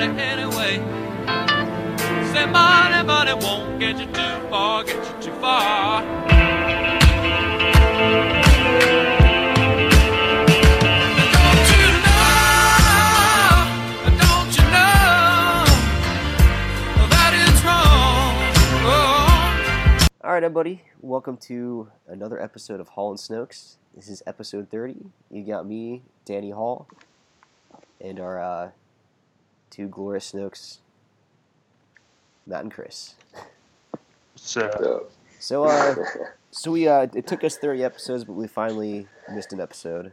anyway. Say money, money won't get you too far, get you too far. Oh. All right, everybody. Welcome to another episode of Hall and Snokes. This is episode 30. You got me, Danny Hall, and our uh, two Gloria Snooks, Matt and Chris. So, So, uh, so we uh, it took us 30 episodes, but we finally missed an episode.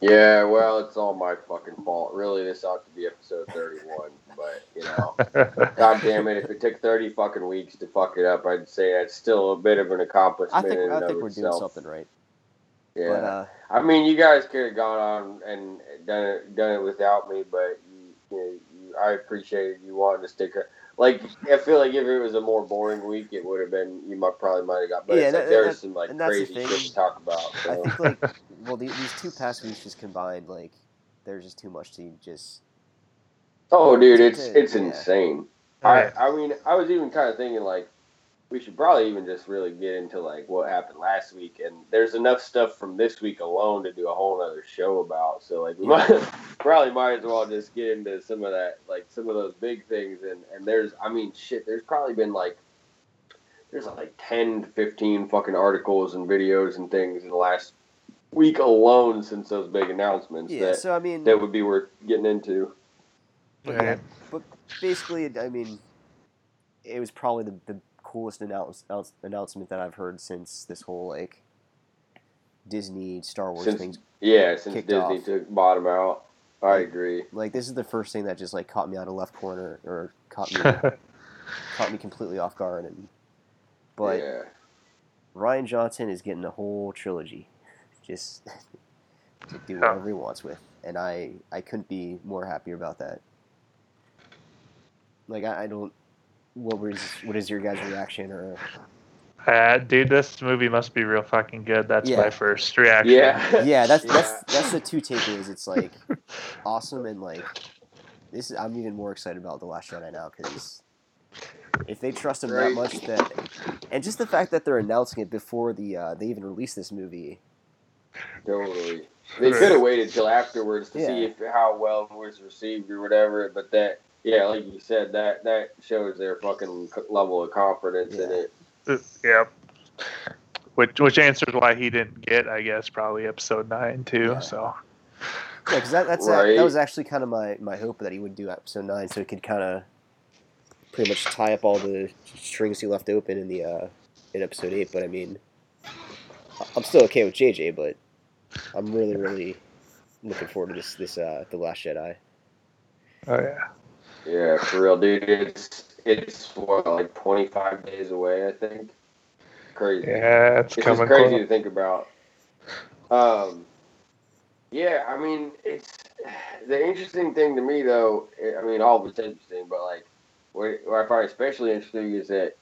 yeah, well, it's all my fucking fault. Really, this ought to be episode 31, but, you know, god damn it, if it took 30 fucking weeks to fuck it up, I'd say that's still a bit of an accomplishment. I accomplishment think in I think we're doing something right. Yeah. But uh, I mean, you guys could have gone on and done it, done it without me, but you, you, you, I appreciate you wanting to stick. ar- Like, I feel like if it was a more boring week, it would have been. You might probably might have got, but Yeah, like that- there's that- some like and the crazy thing. shit to talk about. I think like well the, these two past weeks just combined like there's just too much to just Oh, dude, it's to- it's yeah. insane. Right. I I mean, I was even kind of thinking like we should probably even just really get into like what happened last week, and there's enough stuff from this week alone to do a whole other show about. So like we might probably might as well just get into some of that, like some of those big things, and and there's I mean shit, there's probably been like there's like 10 to 15 fucking articles and videos and things in the last week alone since those big announcements yeah. that So I mean that would be worth getting into. But yeah, but basically, I mean, it was probably the, the coolest announce, announce, announcement that I've heard since this whole like Disney Star Wars Since- things. Yeah, since Disney off. took bottom out, I Like- agree. Like this is the first thing that just like caught me out of left corner or caught me caught me completely off guard. And but yeah, Rian Johnson is getting a whole trilogy, just to do whatever he wants with, and I I couldn't be more happier about that. Like I, I don't. What was what is your guys' reaction or Uh, dude, this movie must be real fucking good. That's Yeah. my first reaction. yeah, yeah, that's that's that's the two takeaways. It's like awesome and like this. Is, I'm even more excited about the Last Jedi now because if they trust him that much, that and just the fact that they're announcing it before the uh, they even release this movie. totally. They Right. could have waited till afterwards to see if how well it was received or whatever. But that, yeah, like you said, that that shows their fucking level of confidence in it. Yep. Which which answers why he didn't get, I guess, probably episode nine too. Yeah. So Yeah, because that, that's Right. that was actually kind of my, my hope that he would do episode nine, so he could kind of pretty much tie up all the strings he left open in the uh, in episode eight. But I mean, I'm still okay with JJ, but I'm really really looking forward to this this uh, the Last Jedi. oh yeah. Yeah, for real, dude. It's it's what like 25 days away, I think. Crazy. Yeah, it's It's coming just crazy close. to think about. Um, yeah, I mean, it's the interesting thing to me, though. I mean, all of it's interesting, but like, what, what I find especially interesting is that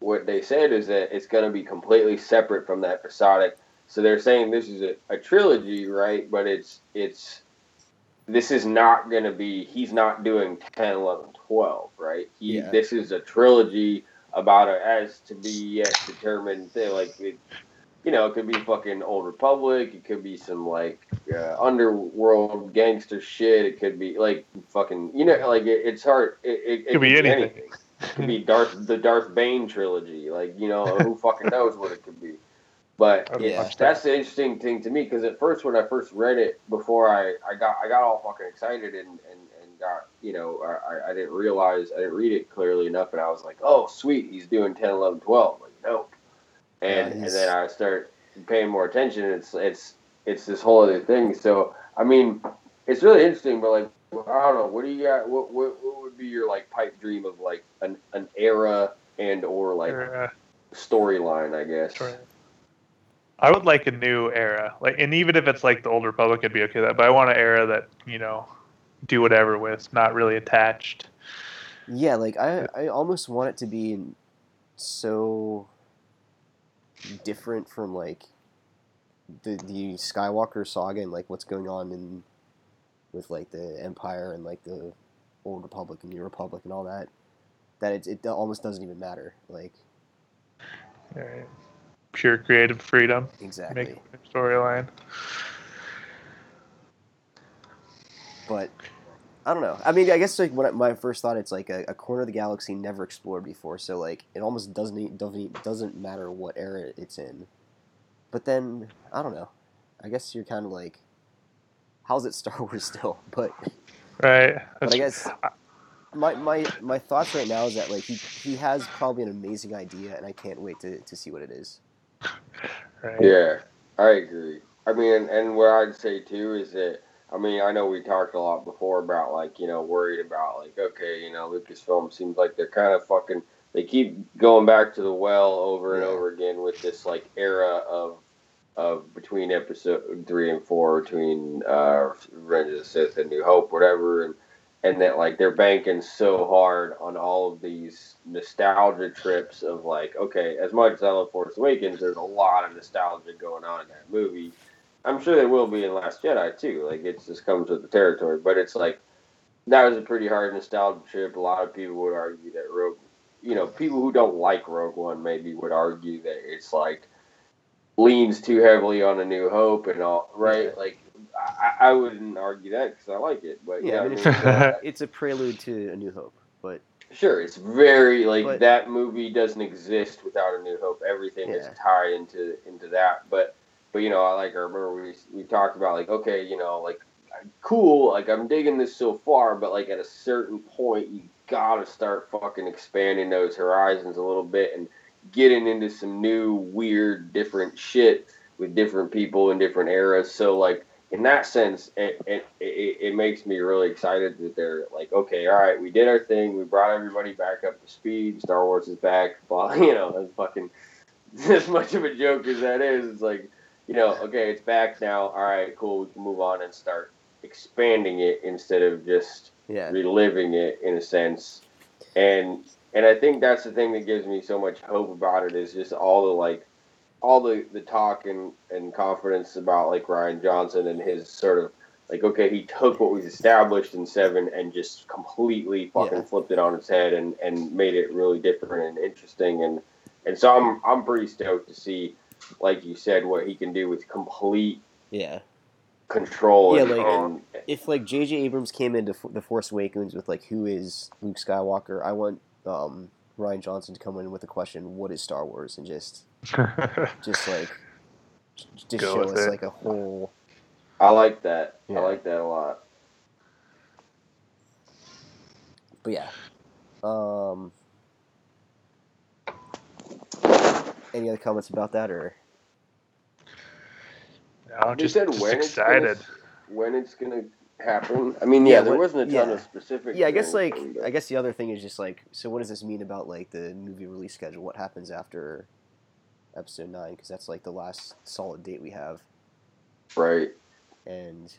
what they said is that it's going to be completely separate from that episodic. So they're saying this is a, a trilogy, right? But it's it's this is not going to be. He's not doing 10, 11, 12, right? He, Yeah. This is a trilogy about a as to be yet determined thing. Like it, you know, it could be fucking Old Republic. It could be some like uh, underworld gangster shit. It could be like fucking, you know, like it, it's hard. It, it, it Could be anything. It could be Darth the Darth Bane trilogy. Like you know, who fucking knows what it could be. But I'd that's the interesting thing to me because at first when I first read it before I, I got I got all fucking excited and, and, and got you know I, I didn't realize I didn't read it clearly enough and I was like oh sweet he's doing 10 11 12 like nope. And Yeah, and then I start paying more attention it's it's it's this whole other thing. So I mean it's really interesting but like I don't know what do you got what what, what would be your like pipe dream of like an, an era and or like storyline I guess? Right. I would like a new era, like, and even if it's like the old Republic, I'd be okay with that. But I want an era that you know do whatever with, not really attached. Yeah, like I, I almost want it to be so different from like the the Skywalker saga and like what's going on in with like the Empire and like the Old Republic and New Republic and all that that it it almost doesn't even matter. Like Right. Pure creative freedom. exactly. Make a storyline. but I don't know. I mean, I guess like when I, my first thought, it's like a, a corner of the galaxy never explored before, so like it almost doesn't doesn't doesn't matter what era it's in. But then I don't know. I guess you're kind of like, how's it Star Wars still? But Right. but I guess my my my thoughts right now is that like he he has probably an amazing idea, and I can't wait to to see what it is. right. Yeah, I agree. I mean, and what I'd say too is that I mean, I know we talked a lot before about like you know worried about like okay, you know Lucasfilm seems like they're kind of fucking. They keep going back to the well over and Yeah. over again with this like era of of between episode three and four, between uh, Revenge of the Sith and New Hope, whatever, and and that like they're banking so hard on all of these nostalgia trips of like okay, as much as I love Force Awakens, there's a lot of nostalgia going on in that movie. I'm sure there will be in Last Jedi too. Like it just comes with the territory, but it's like that was a pretty hard nostalgia trip. A lot of people would argue that Rogue, you know, people who don't like Rogue One maybe would argue that it's like leans too heavily on A New Hope and all, right? Like I, I wouldn't argue that because I like it, but Yeah, yeah, I mean, mean, uh, It's a prelude to A New Hope, but Sure, it's very like But- that movie doesn't exist without a New Hope. Everything is tied into into that. But but you know, I like I remember we we talked about like okay, you know, like cool, like I'm digging this so far, but like at a certain point, you gotta start fucking expanding those horizons a little bit and getting into some new, weird, different shit with different people in different eras. So like in that sense, it, it, it, it makes me really excited that they're like, okay, all right, we did our thing, we brought everybody back up to speed. Star Wars is back. Blah, you know, as fucking as much of a joke as that is, it's like, you know, okay, it's back now. All right, cool, we can move on and start expanding it instead of just yeah, reliving it in a sense. And and I think that's the thing that gives me so much hope about it is just all the like all the, the talk and, and confidence about like Rian Johnson and his sort of like okay he took what was established in seven and just completely fucking Yeah. flipped it on its head and, and made it really different and interesting and and so I'm I'm pretty stoked to see like you said what he can do with complete yeah. control Yeah, and, like- and if like J.J. Abrams came into the Force Awakens with like who is Luke Skywalker, I want um, Rian Johnson to come in with a question, "What is Star Wars?" and just just like j- just Go show us it. like a whole. I like that Yeah. I like that a lot. But yeah, um, any other comments about that or? I'm They just, said just when excited. It's gonna, when it's gonna happen. I mean, yeah, Yeah, there what- wasn't a ton yeah. of specific. Yeah, I guess like anything, but- I guess the other thing is just like, so what does this mean about like the movie release schedule? What happens after episode nine? Because that's like the last solid date we have, right. and.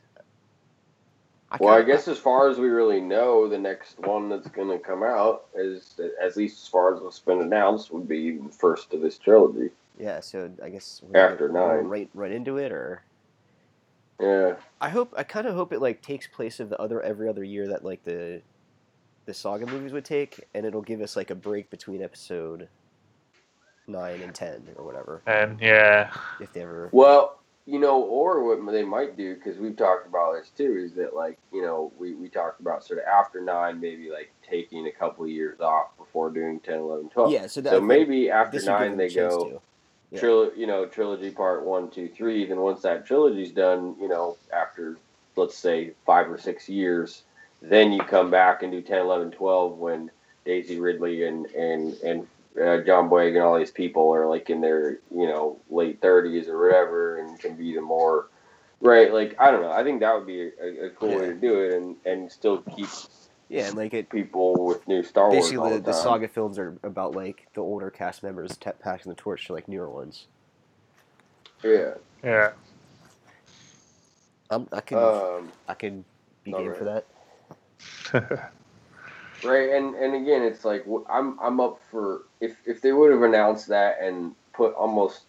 I Well, I guess as far as we really know, the next one that's gonna come out is, at least as far as what's been announced, would be the first of this trilogy. Yeah, so I guess After nine. right right into it, or Yeah, I hope I kind of hope it like takes place of the other every other year that like the the saga movies would take, and it'll give us like a break between episode nine and ten or whatever And yeah, if they ever. Well, you know, or what they might do, because we've talked about this too, is that like you know we, we talked about sort of after nine, maybe like taking a couple of years off before doing 10, 11, 12. yeah, so, that, so maybe after this would give nine they go to. Yeah. tril- you know trilogy part one, two, three. Then once that trilogy's done, you know, after let's say five or six years, then you come back and do 10, 11, 12 when Daisy Ridley and and and uh, John Boyega and all these people are like in their you know late thirties or whatever, and can be the more right. Like I don't know. I think that would be a, a cool way to do it, and and still keep Yeah, and like it. people with new Star Wars. Basically, the, the, the saga films are about like the older cast members te- passing the torch to like newer ones. Yeah. Yeah. I'm, I could Um, I could be all game right. for that. right? And and again, it's like I'm I'm up for if if they would have announced that and put almost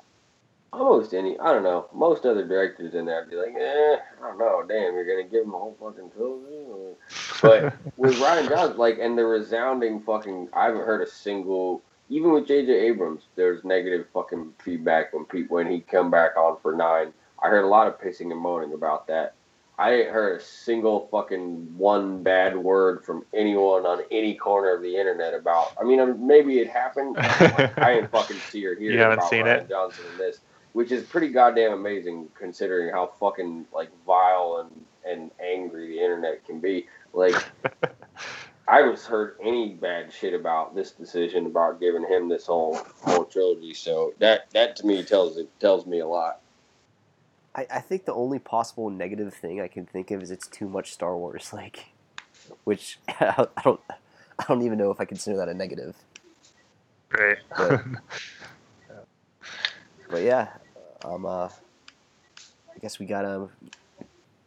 almost any I don't know most other directors in there, I'd be like, eh, I don't know, damn, you're gonna give them a whole fucking trilogy. But with Rian Johnson, like, and the resounding fucking, I haven't heard a single. Even with J.J. Abrams, there's negative fucking feedback when people when he come back on for nine. I heard a lot of pissing and moaning about that. I ain't heard a single fucking one bad word from anyone on any corner of the internet about. I mean, maybe it happened. I ain't fucking see or hear You haven't about seen Rian it? Johnson in this, which is pretty goddamn amazing considering how fucking like vile and and angry the internet can be. Like, I was heard any bad shit about this decision about giving him this whole whole trilogy. So that that to me tells it tells me a lot. I, I think the only possible negative thing I can think of is it's too much Star Wars, like, which I don't, I don't even know if I consider that a negative. Right. But, but yeah, um, uh, I guess we got um,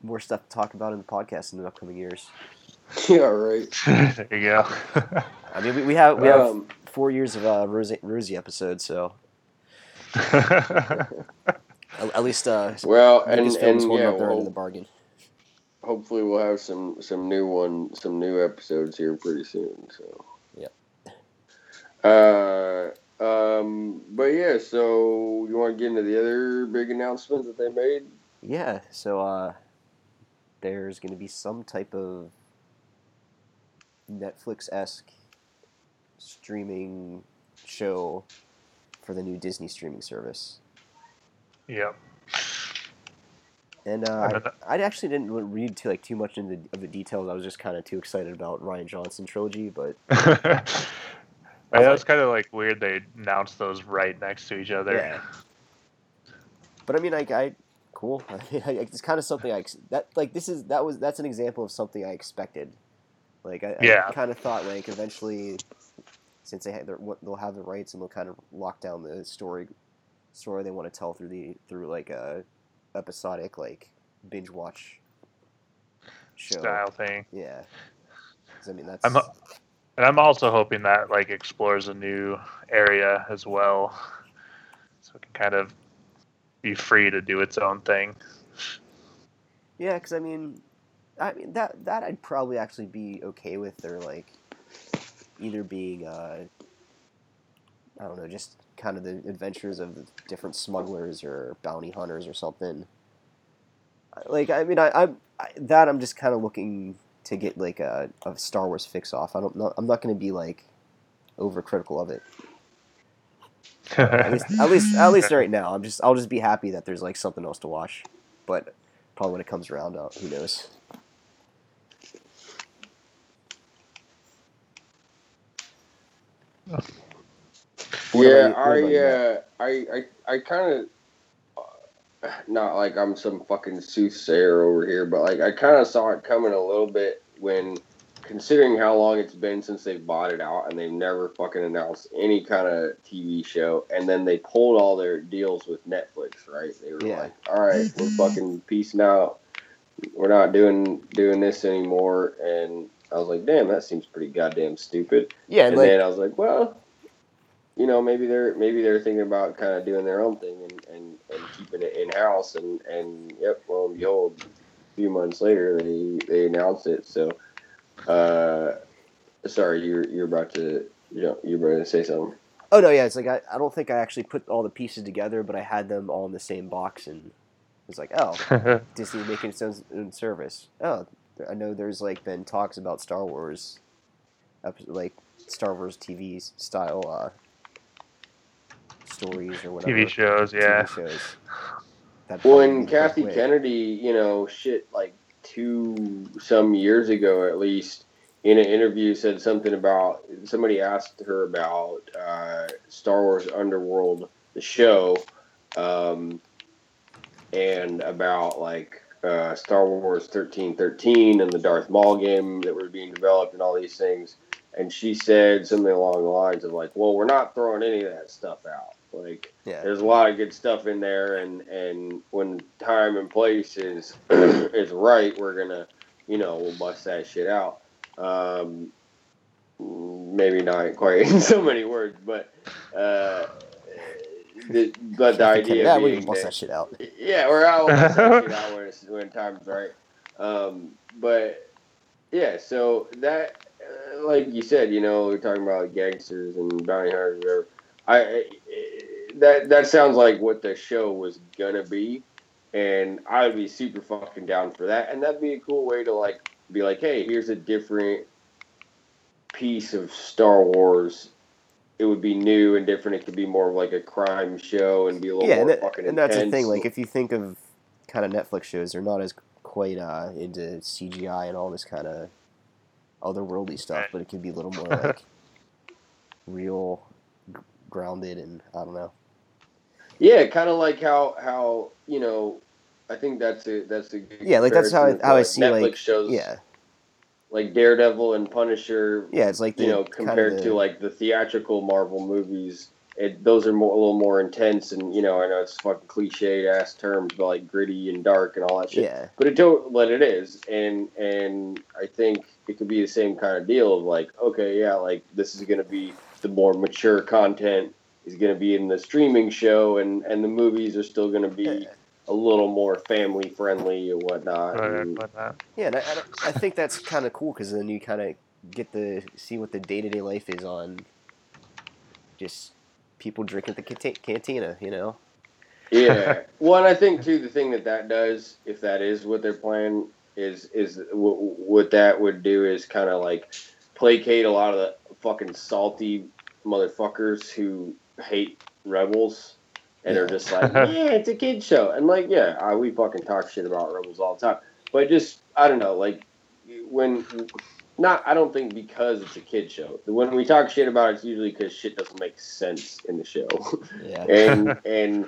more stuff to talk about in the podcast in the upcoming years. yeah, right. there you go. I mean, we, we have we have Um, four years of uh, Rosie, Rosie episodes, so at, at least uh, well, and and yeah, up their end of well, the bargain. hopefully we'll have some some new one some new episodes here pretty soon. So yeah. Uh, um, but yeah. So you want to get into the other big announcement that they made? Yeah, so uh, there's going to be some type of Netflix esque streaming show for the new Disney streaming service. Yep. And uh, I, I actually didn't read too like too much into the, of the details. I was just kind of too excited about Rian Johnson trilogy, but yeah, it was kind of like weird they announced those right next to each other. Yeah. but I mean, like I cool. it's kind of something I that like this is that was that's an example of something I expected. Like I, Yeah. I kind of thought like eventually, since they have their, they'll have the rights and they'll kind of lock down the story story they want to tell through the through like a episodic like binge watch show. Style thing. Yeah, I mean that's I'm and I'm also hoping that like explores a new area as well, so it can kind of be free to do its own thing. Yeah, because I mean, I mean that that I'd probably actually be okay with. They're like either being, uh, I don't know, just kind of the adventures of different smugglers or bounty hunters or something. Like, I mean, I, I, I that I'm just kind of looking to get like a, a Star Wars fix off. I don't know. I'm not going to be like overcritical of it. At least, at least, at least right now, I'm just, I'll just be happy that there's like something else to watch. But probably when it comes around, uh, who knows? What yeah, about you- what about you, I, uh, I, I, I kind of, not like I'm some fucking soothsayer over here, but like I kind of saw it coming a little bit when, considering how long it's been since they bought it out and they've never fucking announced any kind of TV show, and then they pulled all their deals with Netflix, right? They were Yeah. like, all right, we're fucking peacing out. We're not doing doing this anymore, and I was like, damn, that seems pretty goddamn stupid. Yeah, And like, then I was like, well, you know, maybe they're maybe they're thinking about kind of doing their own thing and, and, and keeping it in house. And, and yep, well, and behold, a few months later they they announced it. So, uh, sorry, you're you're about to you know you're about to say something. oh no, yeah, it's like I, I don't think I actually put all the pieces together, but I had them all in the same box, and it's like, oh, Disney making its own, own service. Oh, I know there's like been talks about Star Wars, like Star Wars TV style uh, stories or whatever. TV shows, yeah. TV shows. That'd Well, and be the quick Kathy. Kennedy, you know, shit, like two some years ago at least, in an interview said something about somebody asked her about uh, Star Wars Underworld, the show, um, and about like uh, Star Wars thirteen thirteen and the Darth Maul game that was being developed and all these things. And she said something along the lines of like, "Well, we're not throwing any of that stuff out. Like, Yeah. there's a lot of good stuff in there and and when time and place is is right we're gonna you know we'll bust that shit out Um, maybe not quite in so many words, but uh, the, but the idea yeah, we can bust that- that shit out. yeah, we're out when it's actually out when, it's, when time's right. Um, but yeah, so that, uh, like you said, you know, we're talking about gangsters and bounty hunters, or whatever. I, I that that sounds like what the show was gonna be, and I would be super fucking down for that, and that'd be a cool way to like be like, hey, here's a different piece of Star Wars. It would be new and different. It could be more of like a crime show and be a little Yeah, more and, that, fucking and that's the thing. Like, if you think of kind of Netflix shows, they're not as quite uh, into CGI and all this kind of otherworldly stuff, but it could be a little more like real, g- grounded, and I don't know. Yeah, kind of like how how you know, I think that's a that's a Yeah, like, that's how I- how I see, Netflix like- shows. Yeah, like Daredevil and Punisher. yeah. It's like the, you know, compared to like the theatrical Marvel movies, it those are more a little more intense and you know I know it's fucking cliched ass terms, but like gritty and dark and all that shit. yeah, But it don't what it is, and and I think it could be the same kind of deal of like, okay, yeah, like this is gonna be the more mature content is gonna be in the streaming show, and and the movies are still gonna be a little more family friendly and whatnot. Oh, right, and- whatnot. yeah. And I, I, think that's kind of cool because then you kind of get to see what the day to day life is on just people drinking at the cantina. You know. yeah. Well, and I think too the thing that that does, if that is what they're playing, is is what, what that would do is kind of like placate a lot of the fucking salty motherfuckers who hate rebels and are just like, yeah, it's a kid show, and like, yeah, I, we fucking talk shit about rebels all the time, but just I don't know, like when. Not, I don't think because it's a kid show. When we talk shit about it, it's usually because shit doesn't make sense in the show. Yeah. and and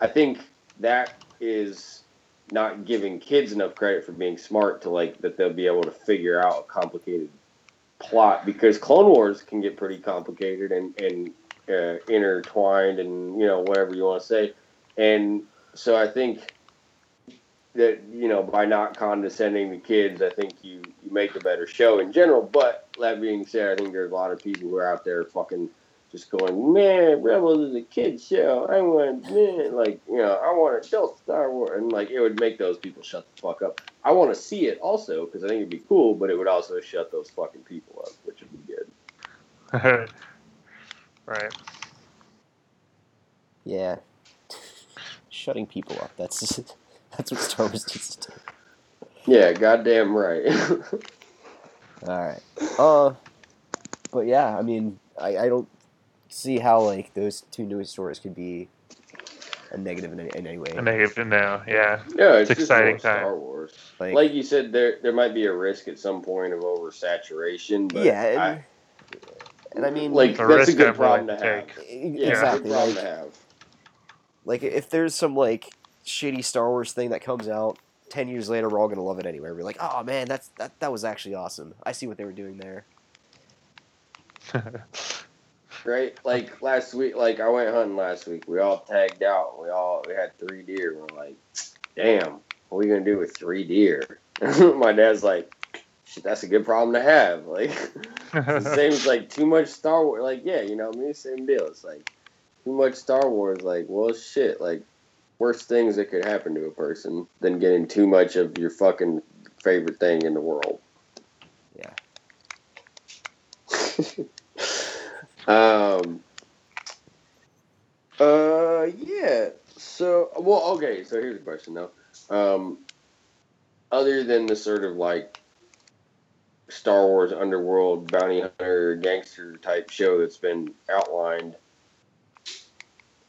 I think that is not giving kids enough credit for being smart to like that they'll be able to figure out a complicated plot because Clone Wars can get pretty complicated and and uh, intertwined and you know whatever you want to say, and so I think that you know by not condescending the kids, I think you you make a better show in general. But that being said, I think there's a lot of people who are out there fucking just going, man, Rebels is a kid show. I want, man, like, you know, I want adult Star Wars. And, like, it would make those people shut the fuck up. I want to see it also because I think it'd be cool, but it would also shut those fucking people up, which would be good. right. Yeah. Shutting people up. That's that's what Star Wars needs to do. Yeah, goddamn right. All right. Uh, but yeah, I mean, I, I don't see how like those two newest stories could be a negative in any, in any way. And they even know, yeah. yeah, it's, It's exciting more Star time. Wars. Like, Like you said, there there might be a risk at some point of oversaturation. But yeah, and, I, and I mean, like The that's a good problem to to have. take. e- Yeah, exactly. Like, to have. like if there's some like shitty Star Wars thing that comes out ten years later, we're all gonna love it anyway. We're like, oh man, that's that that was actually awesome. I see what they were doing there. right? Like last week, like I went hunting last week. We all tagged out. We all we had three deer. We're like, damn, what are we gonna do with three deer? My dad's like, shit, that's a good problem to have. Like, the same as like too much Star Wars. Like, yeah, you know, me same deal. It's like too much Star Wars. Like, well, shit. Like, worst things that could happen to a person than getting too much of your fucking favorite thing in the world. Yeah. um. Uh. Yeah. So. Well. Okay. So here's a question though. Um. Other than the sort of like Star Wars underworld bounty hunter gangster type show that's been outlined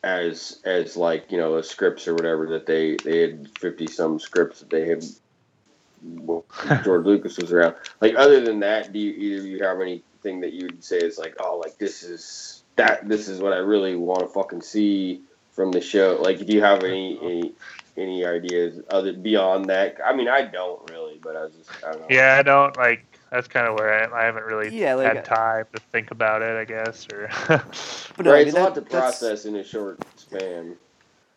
as as like you know the scripts or whatever that they they had fifty some scripts that they had well, George Lucas was around. Like other than that, do you either you have anything that you would say is like oh like this is that this is what I really want to fucking see from the show? Like do you have any any any ideas other beyond that? I mean I don't really, but I was just I don't know. yeah, I don't like. That's kind of where I am. I haven't really Yeah, like, had uh, time to think about it. I guess, or But no, right, I mean, it's a lot to process in a short span.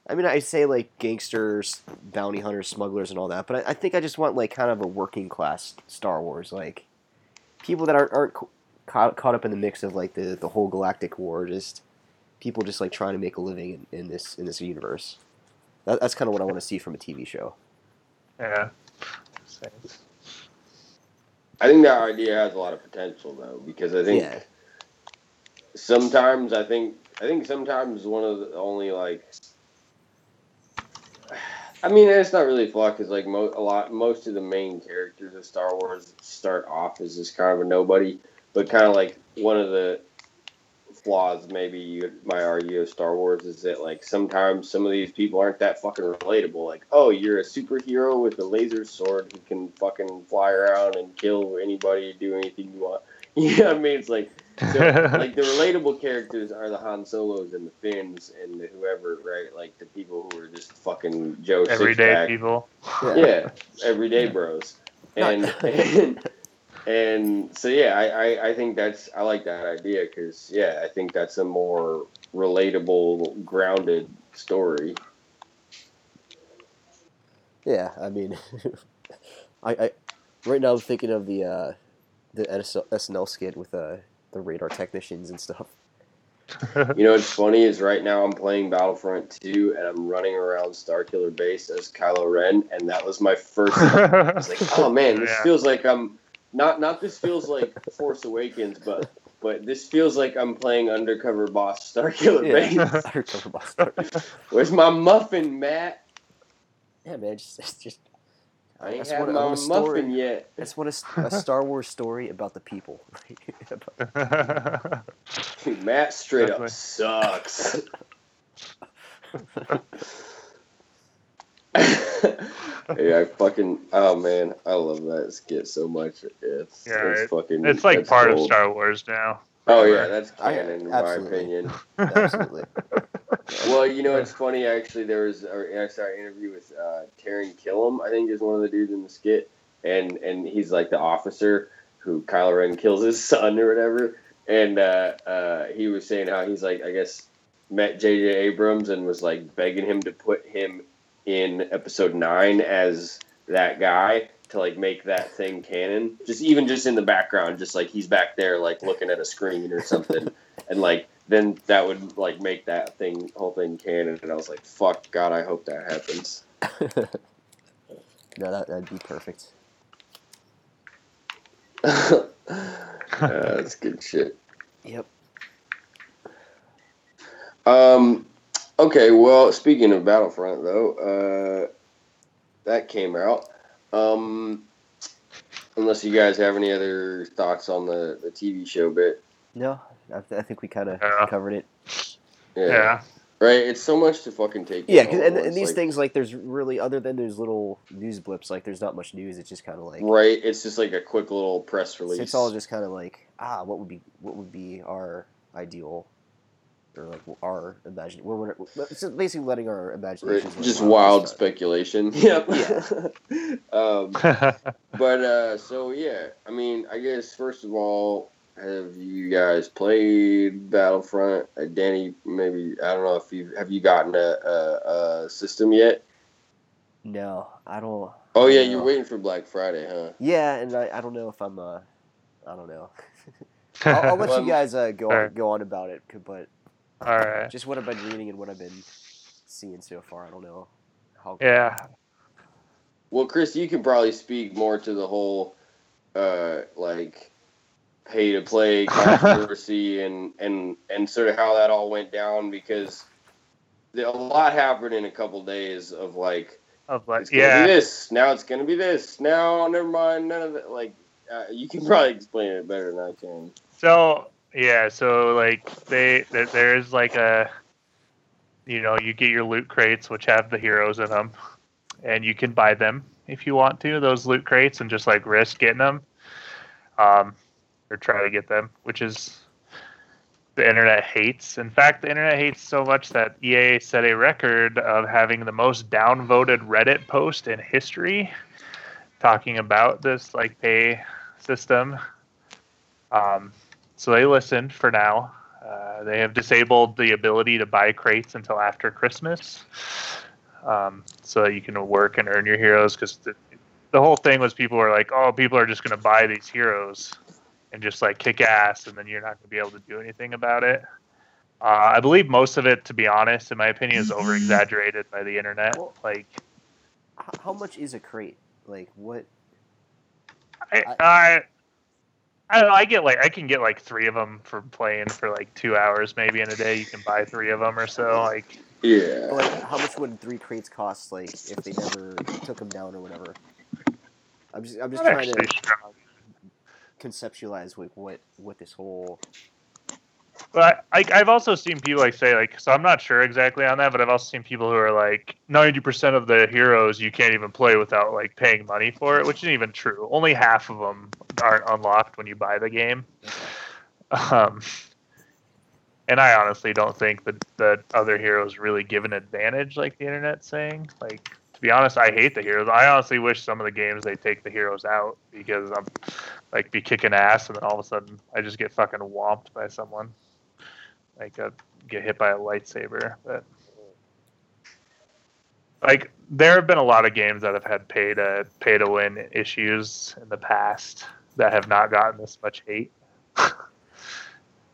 I mean, I say like gangsters, bounty hunters, smugglers, and all that, but I, I think I just want like kind of a working class Star Wars. Like, people that aren't aren't caught, caught up in the mix of like the the whole galactic war, just people just like trying to make a living in, in this in this universe. That, that's kind of what I want to see from a TV show. Yeah. Same. I think that idea has a lot of potential though, because I think Yeah. sometimes I think I think sometimes one of the only like I mean it's not really a flaw because like mo- a lot most of the main characters of Star Wars start off as just kind of a nobody, but kind of like one of the flaws maybe you might argue of Star Wars is that like sometimes some of these people aren't that fucking relatable. Like oh you're a superhero with a laser sword who can fucking fly around and kill anybody, do anything you want. You know what I mean? It's like so, like the relatable characters are the Han Solos and the Finns and the whoever, right? Like the people who are just fucking Joe Everyday Sixpack. people. Yeah, everyday bros. And, and and so yeah, I, I, I think that's I like that idea because yeah, I think that's a more relatable, grounded story. Yeah, I mean, I, I right now I'm thinking of the uh, the SNL skit with uh, the radar technicians and stuff. You know what's funny is right now I'm playing Battlefront 2 and I'm running around Starkiller Base as Kylo Ren, and that was my first. I was like, oh man, this Yeah. feels like I'm not not this feels like Force Awakens, but but this feels like I'm playing undercover boss Starkiller Yeah, undercover boss. Where's my muffin, Matt? yeah, man, just it's just I ain't had my I story. muffin yet. Just want a, a Star Wars story about the people. Dude, Matt straight up sucks. yeah, I fucking oh man, I love that skit so much. It's, Yeah, it's it- fucking. it's like that's part of. Star Wars now. Oh yeah, that's I- canon in my opinion. Absolutely. Well, you know, it's funny actually. There was a, I saw an interview with uh, Taran Killam, I think is one of the dudes in the skit, and and he's like the officer who Kylo Ren kills his son or whatever. And uh, uh, he was saying how he's like, I guess, met J.J. Abrams and was like begging him to put him in Episode Nine as that guy to like make that thing canon. Just even just in the background, just like he's back there like looking at a screen or something, and like then that would like make that thing whole thing canon. And I was like, fuck, God, I hope that happens. no, that that'd be perfect. uh, that's good shit. Yep. Um, okay, well, speaking of Battlefront, though, uh, that came out. Um, unless you guys have any other thoughts on the, the TV show bit. No, I, th- I think we kind of Yeah. covered it. Yeah. Yeah. Right? It's so much to fucking take. Yeah, Yeah, 'cause- all and, and these like- things like there's really other than those little news blips, like there's not much news. It's just kind of like Right? It's just like a quick little press so release. it's all just kind of like ah, what would be what would be our ideal or like our imagination. we're, we're it's just basically letting our Right, imaginations just wild wild speculation. Yep. Yeah. um, but uh, so yeah, I mean, I guess first of all, have you guys played Battlefront? Uh, Danny, maybe I don't know if you have you gotten a, a, a system yet. No, I don't. Oh I yeah, don't you're waiting for Black Friday, huh? Yeah, and I, I don't know if I'm uh, I don't know. I'll, I'll let Well, you guys uh, go on, go on about it, but All right. just what I've been reading and what I've been seeing so far, I don't know how. Yeah. Well, Chris, you can probably speak more to the whole, uh, like, pay to play controversy and and and sort of how that all went down because there, a lot happened in a couple days of like Of like, it's gonna yeah. be this now it's gonna be this now never mind none of it like uh, you can probably explain it better than I can. So yeah, so like they there's like a you know you get your loot crates which have the heroes in them, and you can buy them if you want to those loot crates and just like risk getting them, um, or try to get them, which is the internet hates. In fact, the internet hates so much that EA set a record of having the most downvoted Reddit post in history, talking about this like pay system. Um, so they listened for now. Uh, they have disabled the ability to buy crates until after Christmas, um, so that you can work and earn your heroes. Because the, the whole thing was people were like, "Oh, people are just going to buy these heroes," and just like kick ass, and then you're not going to be able to do anything about it. Uh, I believe most of it, to be honest, in my opinion, is over exaggerated by the internet. Well- Like, how much is a crate? Like what? I, I, I don't know. I get like I can get like three of them for playing for like two hours maybe in a day. You can buy three of them or so. Like, Yeah. Like how much would three crates cost? Like if they never took them down or whatever. I'm just I'm just not trying to sure. conceptualize like what what this whole But I, I've also seen people like say like, so I'm not sure exactly on that, but I've also seen people who are like, 90% of the heroes you can't even play without like paying money for it, which isn't even true. Only half of them aren't unlocked when you buy the game. Um, and I honestly don't think that that other heroes really give an advantage like the internet's saying. Like to be honest, I hate the heroes. I honestly wish some of the games they take the heroes out because I'm like be kicking ass and then all of a sudden I just get fucking whomped by someone. Like uh, get hit by a lightsaber. But like there have been a lot of games that have had pay to pay to win issues in the past that have not gotten this much hate.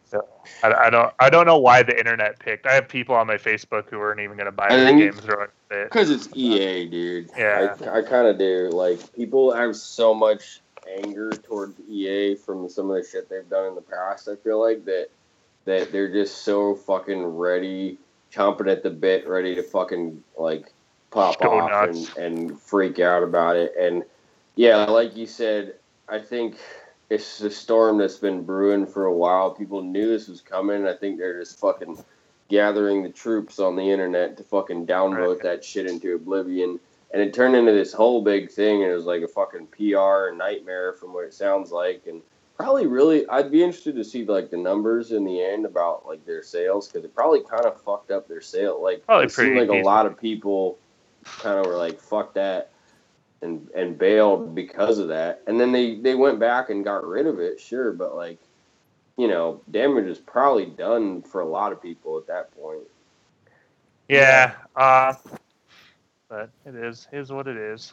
so I, I don't I don't know why the internet picked. I have people on my Facebook who weren't even going to buy the think- game throwing it. Because it's EA, dude. Yeah. I, I kind of do. Like, people have so much anger towards EA from some of the shit they've done in the past. I feel like that that they're just so fucking ready, chomping at the bit, ready to fucking like pop Go off and, and freak out about it. And yeah, like you said, I think it's a storm that's been brewing for a while. People knew this was coming. I think they're just fucking gathering the troops on the internet to fucking downvote Right. that shit into oblivion. And it turned into this whole big thing, and it was like a fucking PR nightmare from what it sounds like. And probably really, I'd be interested to see like the numbers in the end about like their sales because it probably kind of fucked up their sale. Like Probably it seemed like a lot of people kind of were like, "Fuck that," and and bailed because of that. And then they they went back and got rid of it, sure, but like, you know, damage is probably done for a lot of people at that point. Yeah. Uh, but it is is what it is.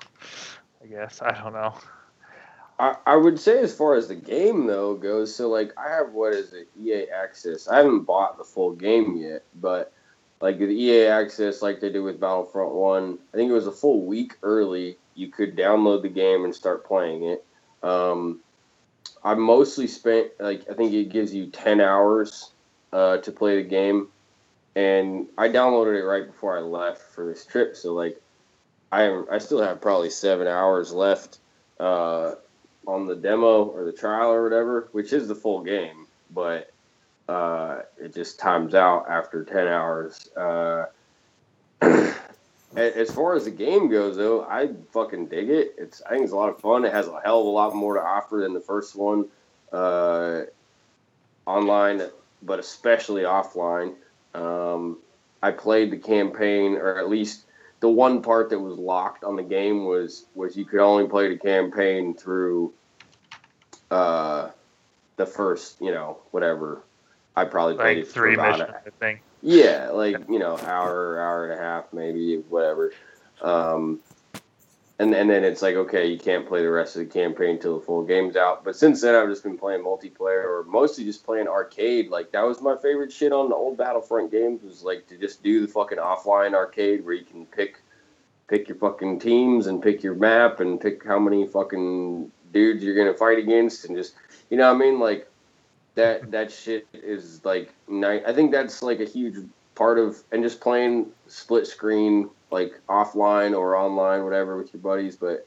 I guess I don't know. I, I would say as far as the game though goes, so like I have what is it EA Access. I haven't bought the full game yet, but like the EA Access, like they did with Battlefront One, I think it was a full week early. You could download the game and start playing it. Um, I mostly spent like I think it gives you ten hours uh, to play the game, and I downloaded it right before I left for this trip. So like, I am I still have probably seven hours left. Uh, on the demo or the trial or whatever, which is the full game, but uh, it just times out after 10 hours. As far as the game goes, though, I fucking dig it. It's I think it's a lot of fun. It has a hell of a lot more to offer than the first one, uh, online, but especially offline. Um, I played the campaign, or at least the one part that was locked on the game was was you could only play the campaign through uh, the first, you know, whatever. I probably played Like three missions, I think. Yeah, like you know, hour, hour and a half, maybe whatever. Um, and and then it's like okay, you can't play the rest of the campaign till the full game's out. But since then, I've just been playing multiplayer or mostly just playing arcade. Like that was my favorite shit on the old Battlefront games was like to just do the fucking offline arcade where you can pick pick your fucking teams and pick your map and pick how many fucking dudes you're gonna fight against and just you know what I mean like that that shit is like night. I think that's like a huge part of and just playing split screen like offline or online whatever with your buddies but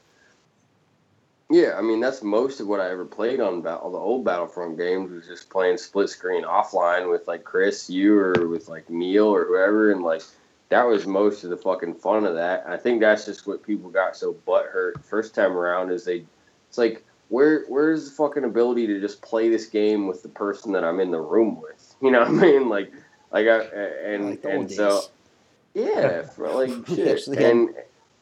yeah i mean that's most of what i ever played on all the old battlefront games was just playing split screen offline with like chris you or with like neil or whoever and like that was most of the fucking fun of that i think that's just what people got so butthurt first time around is they it's like where where's the fucking ability to just play this game with the person that i'm in the room with you know what i mean like like I, and Like and so yeah, for like shit. And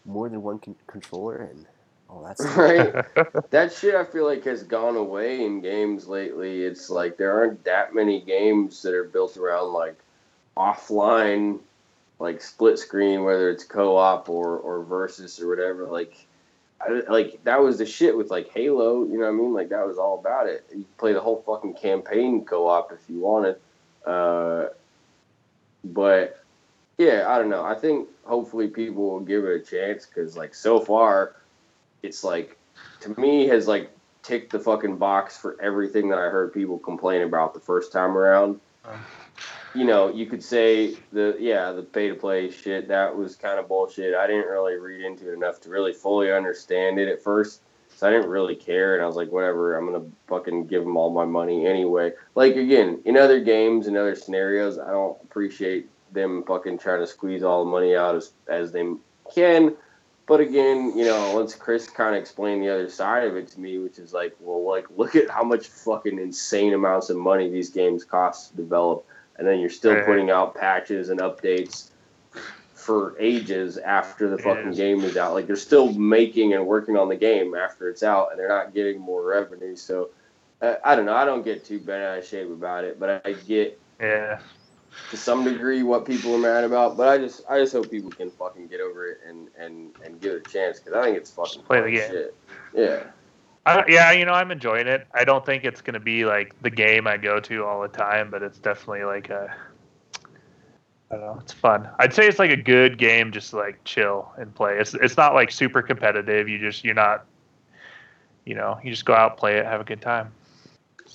more than one con- controller and all that stuff. right, that shit I feel like has gone away in games lately. It's like there aren't that many games that are built around like offline, like split screen, whether it's co-op or or versus or whatever. Like Like that was the shit with like Halo. You know what I mean? Like that was all about it. You play the whole fucking campaign co-op if you wanted. Uh, but yeah, I don't know. I think hopefully people will give it a chance because like so far, it's like to me has like ticked the fucking box for everything that I heard people complain about the first time around. You know, you could say the yeah the pay to play shit that was kind of bullshit. I didn't really read into it enough to really fully understand it at first. So I didn't really care, and I was like, whatever. I'm gonna fucking give them all my money anyway. Like again, in other games, and other scenarios, I don't appreciate them fucking trying to squeeze all the money out as as they can. But again, you know, once Chris kind of explained the other side of it to me, which is like, well, like look at how much fucking insane amounts of money these games cost to develop, and then you're still Right. putting out patches and updates for ages after the fucking game is out. Like they're still making and working on the game after it's out, and they're not getting more revenue. So uh, I don't know. I don't get too bent out of shape about it, but I get Yeah. to some degree what people are mad about. But I just I just hope people can fucking get over it and and and give it a chance because I think it's fucking play the game. Shit. Yeah. I, yeah, you know, I'm enjoying it. I don't think it's going to be like the game I go to all the time, but it's definitely like a. I don't know. It's fun. I'd say it's like a good game, just to, like chill and play. It's it's not like super competitive. You just you're not. You know, you just go out, play it, have a good time.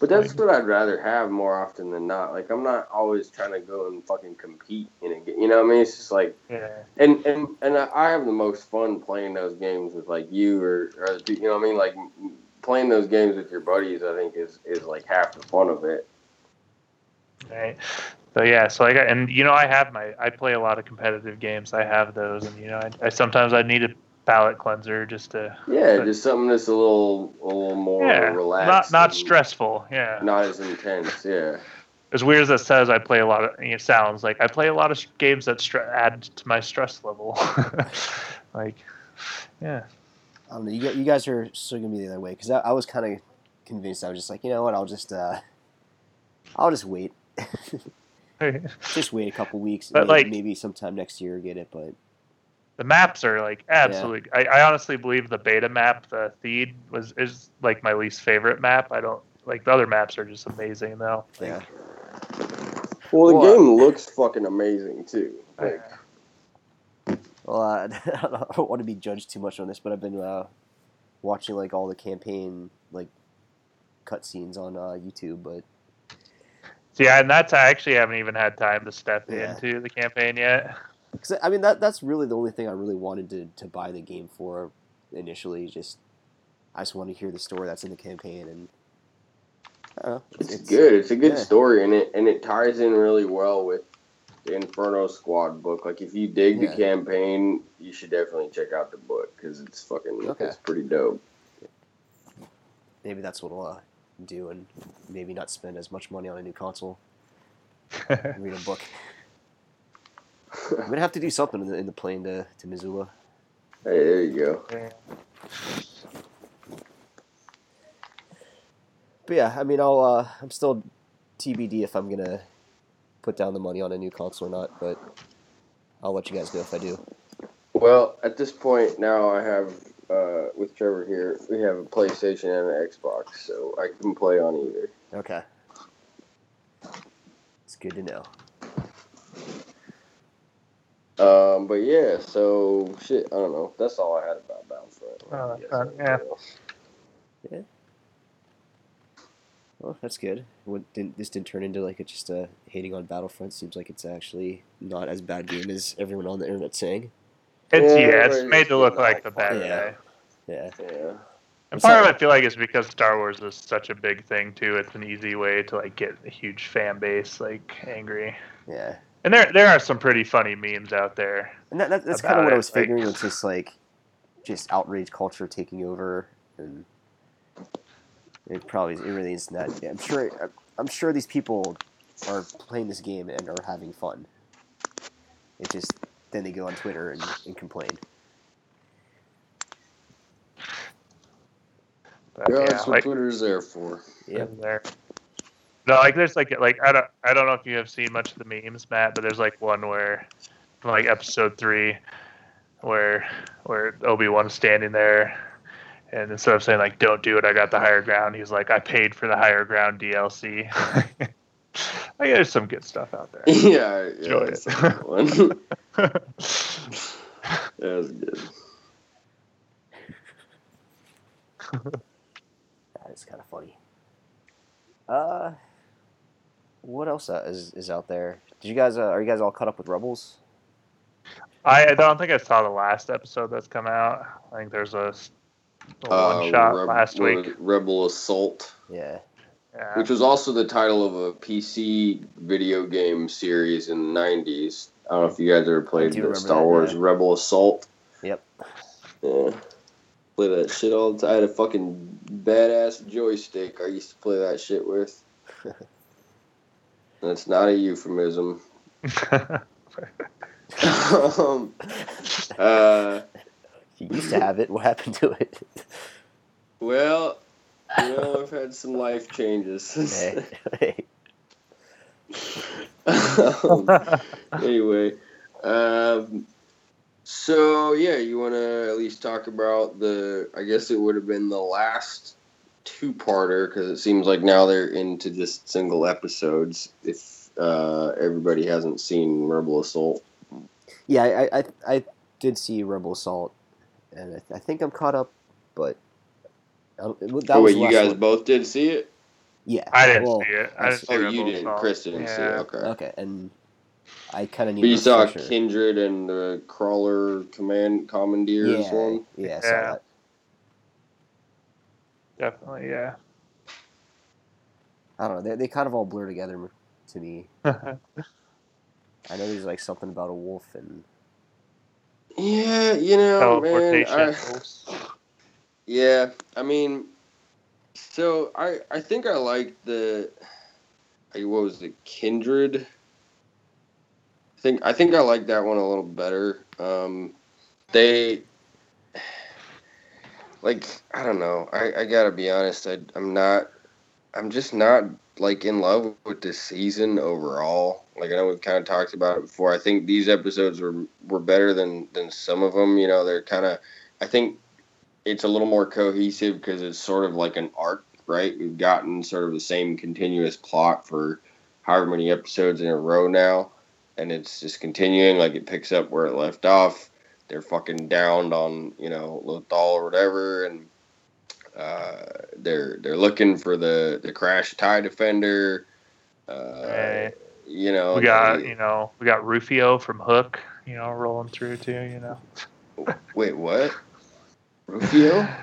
But that's what I'd rather have more often than not. Like I'm not always trying to go and fucking compete in a game. You know what I mean? It's just like Yeah. and and and I have the most fun playing those games with like you or, or other people. You know what I mean? Like playing those games with your buddies. I think is is like half the fun of it. Right. So yeah, so I got, and you know, I have my, I play a lot of competitive games. I have those, and you know, I, I sometimes I need a palate cleanser just to, Yeah, But- just something that's a little a little more yeah, relaxed. not not stressful. Yeah. Not as intense. Yeah. as weird as that says, I play a lot of. It sounds like I play a lot of games that stre- add to my stress level. like, yeah, I don't know. You, you guys are still gonna be the other way because I, I was kind of convinced. I was just like, you know what? I'll just, uh, I'll just wait. just wait a couple weeks. But, maybe, like- maybe sometime next year get it. But the maps are like absolutely. I, I honestly believe the beta map, the Theed, was is like my least favorite map. I don't like the other maps are just amazing though. Like, yeah, Well, the Well, game looks fucking amazing too. Like, well, uh, I don't want to be judged too much on this, but I've been uh, watching like all the campaign like cutscenes on uh, YouTube. But see, and that's I actually haven't even had time to step Yeah. into the campaign yet. Cause I mean that that's really the only thing I really wanted to, to buy the game for initially. Just I just want to hear the story that's in the campaign, and I don't it's, good. It's a good yeah. story, and it and it ties in really well with the Inferno Squad book. Like, if you dig Yeah. the campaign, you should definitely check out the book because it's fucking Okay. it's pretty dope. Maybe that's what I'll uh, do, and maybe not spend as much money on a new console. Read a book. I'm gonna have to do something in the, in the plane to to Missoula. Hey, there you go. But yeah, I mean, I'll uh, I'm still TBD if I'm gonna put down the money on a new console or not, but I'll let you guys know if I do. Well, at this point now, I have uh, with Trevor here. We have a PlayStation and an Xbox, so I can play on either. Okay. It's good to know. Um, but yeah, so shit. I don't know. That's all I had about Battlefront. Oh, I that's guess fine, anything yeah. Else? Well, that's good. What didn't this didn't turn into like a, just a hating on Battlefront? Seems like it's actually not as bad game as everyone on the internet saying. It's Yeah, yeah, it's made to look like the bad yeah. guy. Yeah. Yeah. And part of it, I feel like, is because Star Wars is such a big thing too. It's an easy way to like get a huge fan base like angry. Yeah. And there there are some pretty funny memes out there. And that, that, that's kind of what it, I was like- figuring. It's just like, just outrage culture taking over, and it probably it really isn't I'm sure. I'm sure these people are playing this game and are having fun. It just then they go on Twitter and, and complain. But, Yeah, yeah, that's what like Twitter's there for. Yeah, there. No, like there's like like I don't I don't know if you have seen much of the memes, Matt, but there's like one where from like episode three where where Obi Wan's standing there And instead of saying like "Don't do it," I got the higher ground. He's like, "I paid for the higher ground DLC." I there's some good stuff out there. yeah, yeah, Enjoy that's it. a one. that was good. That is kind of funny. Uh, what else uh, is is out there? Did you guys uh, are you guys all caught up with Rebels? I, I don't think I saw the last episode that's come out. I think there's a, s- a one Uh, shot Reb- last week. Rebel Assault, Yeah. Yeah. which was also the title of a PC video game series in the '90s. I don't know if you guys ever played the Star that, Wars yeah. Rebel Assault. Yep. Yeah. Play that shit all the time. I had a fucking badass joystick I used to play that shit with. That's not a euphemism. um, uh, You used to have it. What happened to it? well, you know, I've had some life changes. hey, hey. um, anyway, um, so yeah, you want to at least talk about the? I guess it would have been the last two-parter because it seems like now they're into just single episodes. If uh, everybody hasn't seen Rebel Assault, Yeah, I, I I did see Rebel Assault, and I, I think I'm caught up, but I don't- it- that oh was wait, the you guys one. see did see it? Yeah, I didn't well, see it. I I didn't s- see Oh, you didn't. Assault. Chris didn't see it. Okay. Okay, and I kind of need. But you saw refresher. Kindred and the Crawler Command Commandeers yeah, one. yeah, I saw Yeah. that. Definitely, yeah. I don't know. They, they kind of all blur together to me. I know there's like something about a wolf and Yeah, you know, man. I, yeah, I mean, so I I think I like the what was it, Kindred. I think I think I like that one a little better. Um, they like I don't know. I I gotta be honest. I I'm not. I'm just not like in love with this season overall. Like I know we've kind of talked about it before. I think these episodes were were better than than some of them. You know, they're kind of. I think it's a little more cohesive because it's sort of like an arc, right? We've gotten sort of the same continuous plot for however many episodes in a row now, and it's just continuing. Like it picks up where it left off. They're fucking downed on you know Lothal or whatever, and uh, they're they're looking for the the crash tie defender. Uh, Right. You know, we got they- you know we got Rufio from Hook, you know, rolling through too. You know. wait, what? Rufio?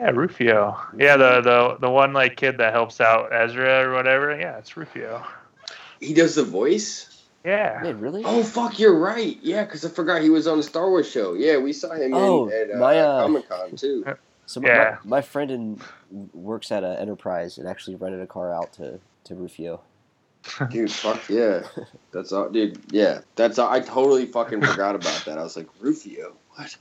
Yeah, Rufio. Yeah, the the the one like kid that helps out Ezra or whatever. Yeah, it's Rufio. He does the voice. Yeah. man, really? Oh fuck, you're right. Yeah, because I forgot he was on the Star Wars show. Yeah, we saw him Oh, in, at uh, uh, Comic Con too. So my, Yeah. my, my friend in, works at an Enterprise and actually rented a car out to to Rufio. Dude, fuck yeah. That's all, dude. Yeah, that's all, I totally fucking forgot about that. I was like Rufio. What?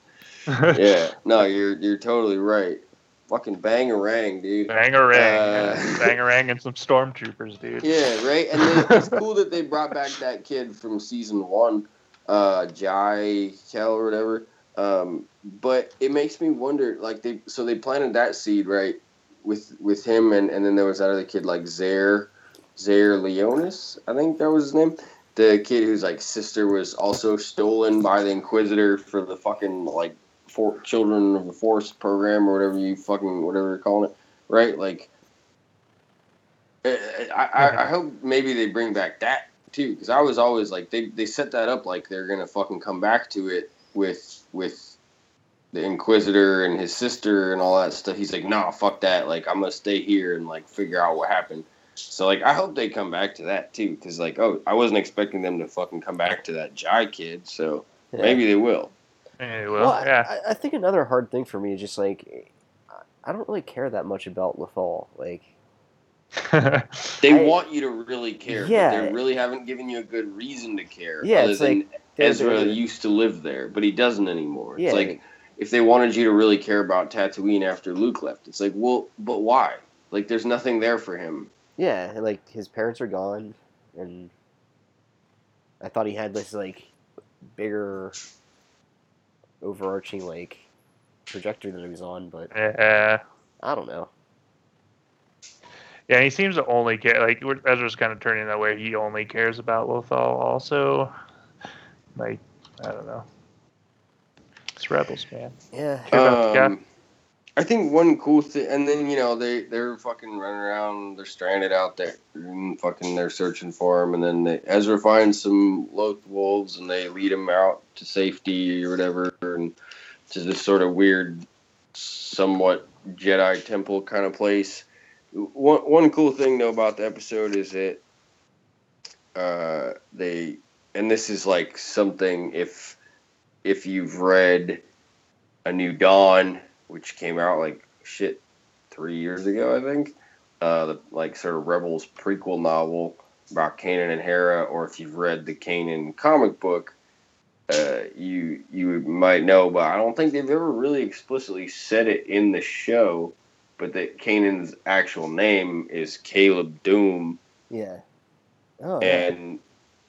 Yeah, no, you're you're totally right. Fucking bangarang, dude. Bangarang, Uh, yeah. Bangarang, and some stormtroopers, dude. Yeah, right. And then it's cool that they brought back that kid from season one, uh, Jai Kell or whatever. Um, but it makes me wonder, like they so they planted that seed right with with him, and and then there was that other kid like Zare, Zare Leonis, I think that was his name. The kid whose like sister was also stolen by the Inquisitor for the fucking like for Children of the Force program or whatever you fucking whatever you're calling it, right? Like I, I, I hope maybe they bring back that too, because I was always like they, they set that up like they're gonna fucking come back to it with with the Inquisitor and his sister and all that stuff. He's like, nah, fuck that. Like I'm gonna stay here and like figure out what happened. So like I hope they come back to that too, because like oh I wasn't expecting them to fucking come back to that Jai kid, so Yeah. maybe they will. Yeah, well, Well, I- yeah. I, I think another hard thing for me is just like I don't really care that much about Lothal. Like, They I- want you to really care, Yeah. but they really haven't given you a good reason to care. Yeah, other it's than like they're- Ezra they're- used to live there, but he doesn't anymore. yeah, It's like if they wanted you to really care about Tatooine after Luke left, it's like, well, but why? Like, there's nothing there for him. yeah, and like his parents are gone, and I thought he had this like bigger, overarching like trajectory that he was on, but Yeah. I don't know. Yeah, he seems to only care. Like Ezra's kind of turning that way. He only cares about Lothal. Also, like I don't know. It's rebels, man. Yeah. Care about the guy? Um, I think one cool thing, and then you know they they're fucking running around, they're stranded out there, and fucking they're searching for him, and then they, Ezra finds some loth wolves, and they lead him out to safety or whatever, and to this sort of weird, somewhat Jedi temple kind of place. One one cool thing though about the episode is that uh, they, and this is like something if if you've read A New Dawn which came out like shit three years ago, I think. Uh, the like sort of Rebels prequel novel about Kanan and Hera, or if you've read the Kanan comic book, uh, you you might know, but I don't think they've ever really explicitly said it in the show. But that Kanan's actual name is Caleb Dume, Yeah. Oh. yeah. and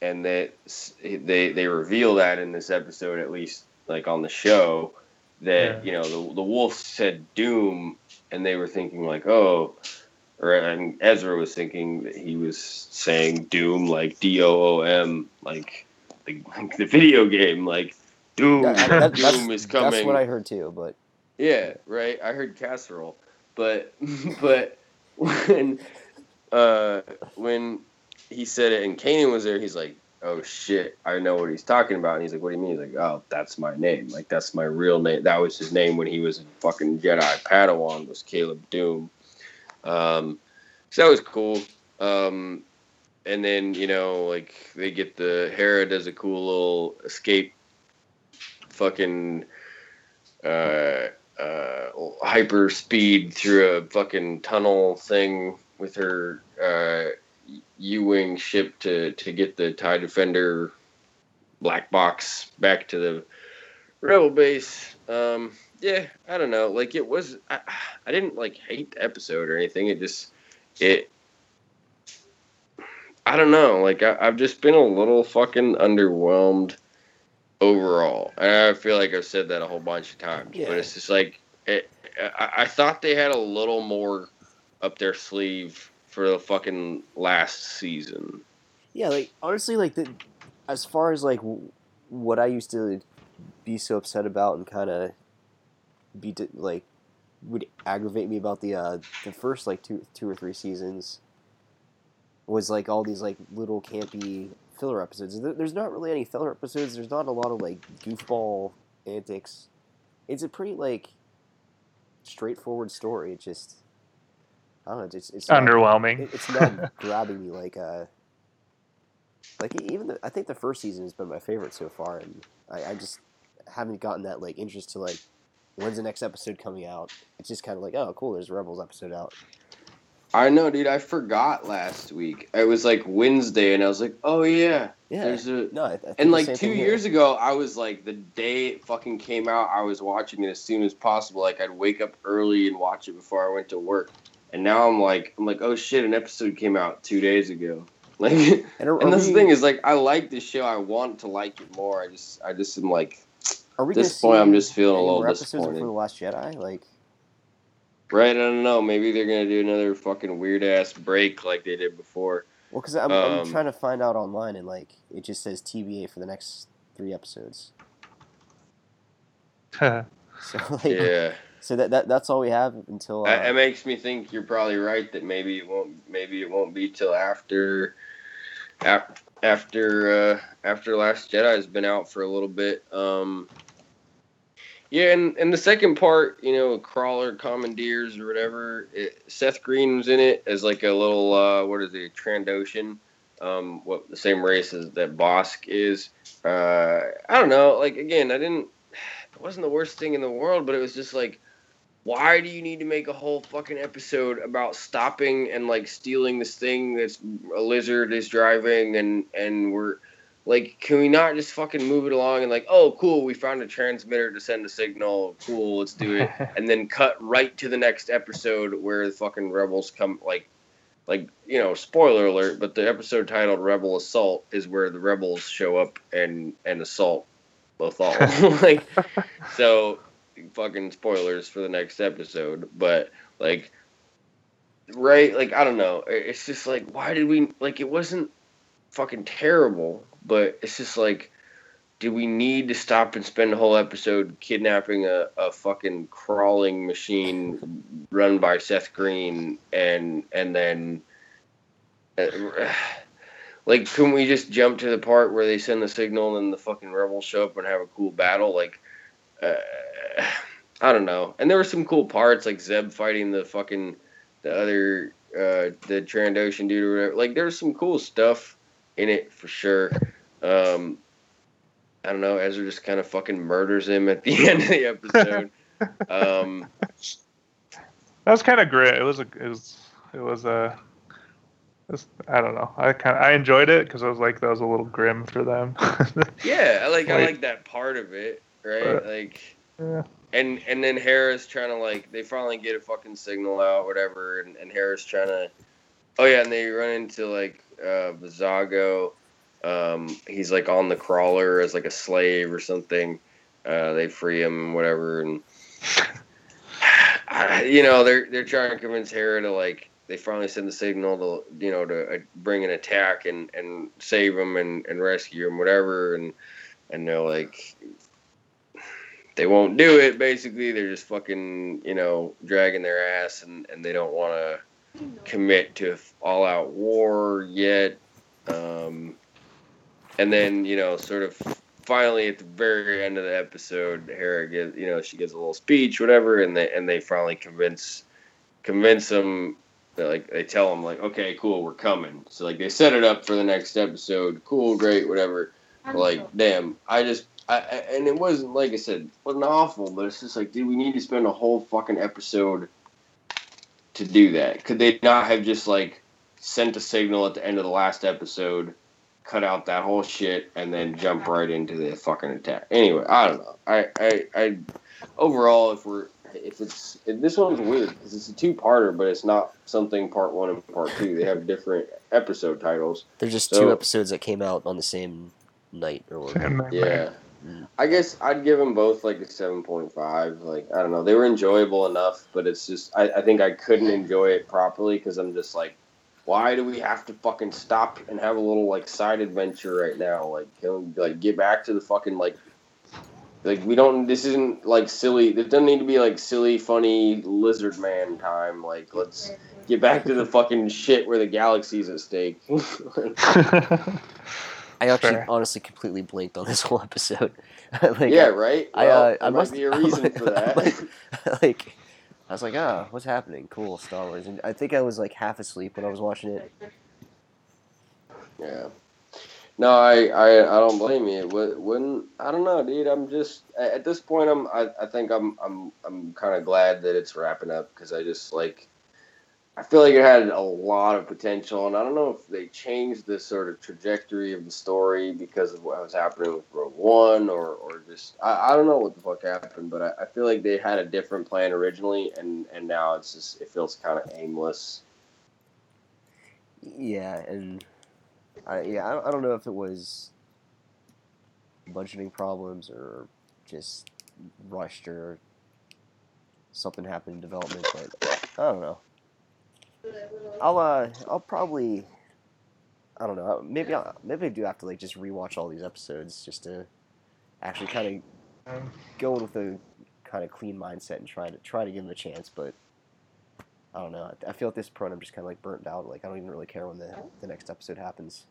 and that they they reveal that in this episode at least like on the show that Yeah. you know the the wolf said doom and they were thinking like oh or and Ezra was thinking that he was saying doom like D O O M like the, like the video game like doom That- that- doom that's, is coming that's what I heard too, but yeah, right. I heard casserole, but but when uh when he said it and Kanan was there, he's like, "Oh shit, I know what he's talking about." And he's like, "What do you mean?" He's like, "Oh, that's my name. Like that's my real name. That was his name when he was a fucking Jedi Padawan. Was Caleb Dume." Um, so that was cool. Um, and then you know, like they get the Hera does a cool little escape, fucking uh, uh, hyper speed through a fucking tunnel thing with her uh, U-wing ship to to get the Tie Defender black box back to the rebel base. Um, yeah, I don't know. Like it was, I, I didn't like hate the episode or anything. It just it. I don't know. Like I, I've just been a little fucking underwhelmed overall. And I feel like I've said that a whole bunch of times, Yeah. but it's just like it, I, I thought they had a little more up their sleeve for the fucking last season. yeah, like honestly, like the as far as like w- what I used to be so upset about and kind of be like would aggravate me about the uh the first like two two or three seasons was like all these like little campy filler episodes. There's not really any filler episodes. There's not a lot of like goofball antics. It's a pretty like straightforward story. It just I don't know. It's it's Underwhelming. it, it's not grabbing me like uh like even the, I think the first season has been my favorite so far, and I, I just haven't gotten that like interest to like when's the next episode coming out. It's just kind of like oh cool, there's a Rebels episode out. I know, dude. I forgot last week. It was like Wednesday, and I was like, "Oh yeah, Yeah, there's a." no, I, I think And like two thing here. years ago, I was like, the day it fucking came out, I was watching it as soon as possible. Like I'd wake up early and watch it before I went to work. And now I'm like, I'm like, oh shit, an episode came out two days ago. Like, And, are, and are that's we- thing is like, I like this show. I want to like it more. I just, I just am like, are we at this point, I'm just feeling a little more episodes disappointed. for the Last Jedi? Like, right? I don't know. Maybe they're gonna do another fucking weird ass break like they did before. well, because I'm, I'm Um, trying to find out online, and like it just says TBA for the next three episodes. So like, Yeah. So that, that that's all we have until uh, It makes me think you're probably right that maybe it won't maybe it won't be till after af- after uh, after Last Jedi has been out for a little bit. Um, yeah, and, and the second part, you know, crawler commandeers or whatever. It, Seth Green was in it as like a little uh, what is it, Trandoshan? Um, what the same race as that Bossk is. Uh, I don't know. Like again, I didn't. It wasn't the worst thing in the world, but it was just like why do you need to make a whole fucking episode about stopping and like stealing this thing that's a lizard is driving and and we're like can we not just fucking move it along and like oh cool we found a transmitter to send a signal. Cool let's do it. And then cut right to the next episode where the fucking rebels come like like you know spoiler alert but the episode titled rebel assault is where the rebels show up and and assault Lothal like so fucking spoilers for the next episode, but like, right? Like, I don't know. It's just like, why did we like? It wasn't fucking terrible, but it's just like, do we need to stop and spend a whole episode kidnapping a, a fucking crawling machine run by Seth Green and and then. Uh, like, can we just jump to the part where they send the signal and the fucking rebels show up and have a cool battle? Like, uh, I don't know. And there were some cool parts, like Zeb fighting the fucking the other uh, the Trandoshan dude or whatever. Like, there's some cool stuff in it for sure. Um, I don't know. Ezra just kind of fucking murders him at the end of the episode. um, That was kind of great. It was a it was it was a. was- I don't know. I kind of I enjoyed it because I was like that was a little grim for them. yeah, I like I Like- like that part of it, right? Uh, like. And and then Hera's trying to like they finally get a fucking signal out whatever and, and Hera's trying to oh yeah and they run into like uh Vizago um he's like on the crawler as like a slave or something. Uh they free him whatever and you know they're they're trying to convince Hera to like they finally send the signal to you know to uh, bring an attack and and save him and and rescue him whatever and and they're like they won't do it basically. They're just fucking you know dragging their ass and, and they don't want to commit to all out war yet. Um, and then you know sort of finally at the very end of the episode Hera gives you know she gives a little speech whatever and they and they finally convince convince them that, like they tell them like okay cool we're coming. So like they set it up for the next episode. Cool great whatever. Like damn i just I, I and it wasn't like i said it wasn't awful but it's just like did we need to spend a whole fucking episode to do that. Could they not have just like sent a signal at the end of the last episode cut out that whole shit and then jump right into the fucking attack? Anyway i don't know. I i, I overall if we're if it's if this one's weird because it's a two-parter but it's not something part one and part two. They have different episode titles. They're just So- two episodes that came out on the same night or whatever. And then, Yeah. I guess I'd give them both like a 7.5. Like, I don't know. They were enjoyable enough, but it's just, I, I think I couldn't enjoy it properly because I'm just like, why do we have to fucking stop and have a little like side adventure right now? Like, can we like get back to the fucking like, like we don't. This isn't like silly. it doesn't need to be like silly, funny lizard man time. Like, let's get back to the fucking shit where the galaxy's at stake. I actually Fair. honestly completely blinked on this whole episode. like, yeah, I, right. I, Well, uh, there I must be a reason like- for that. Like, like, I was like, ah, what's happening? Cool, Star Wars. And I think I was like half asleep when I was watching it. Yeah. No, I, I, I don't blame you. Wou- Wouldn't I don't know, dude. I'm just at at this point. I'm I, I think I'm I'm I'm kind of glad that it's wrapping up because I just like I feel like it had a lot of potential, and I don't know if they changed the sort of trajectory of the story because of what was happening with Rogue One, or or just I, I don't know what the fuck happened, but I, I feel like they had a different plan originally, and and now it's just it feels kind of aimless. Yeah, and I yeah, I don't, I don't know if it was budgeting problems or just rushed or something happened in development, but I don't know. I'll uh I'll probably I don't know maybe I'll, maybe I do have to like just rewatch all these episodes just to actually kind of go with a kind of clean mindset and try to try to give them a chance, but I don't know. I, I feel at this point I'm just kind of like burnt out. Like I don't even really care when the the next episode happens.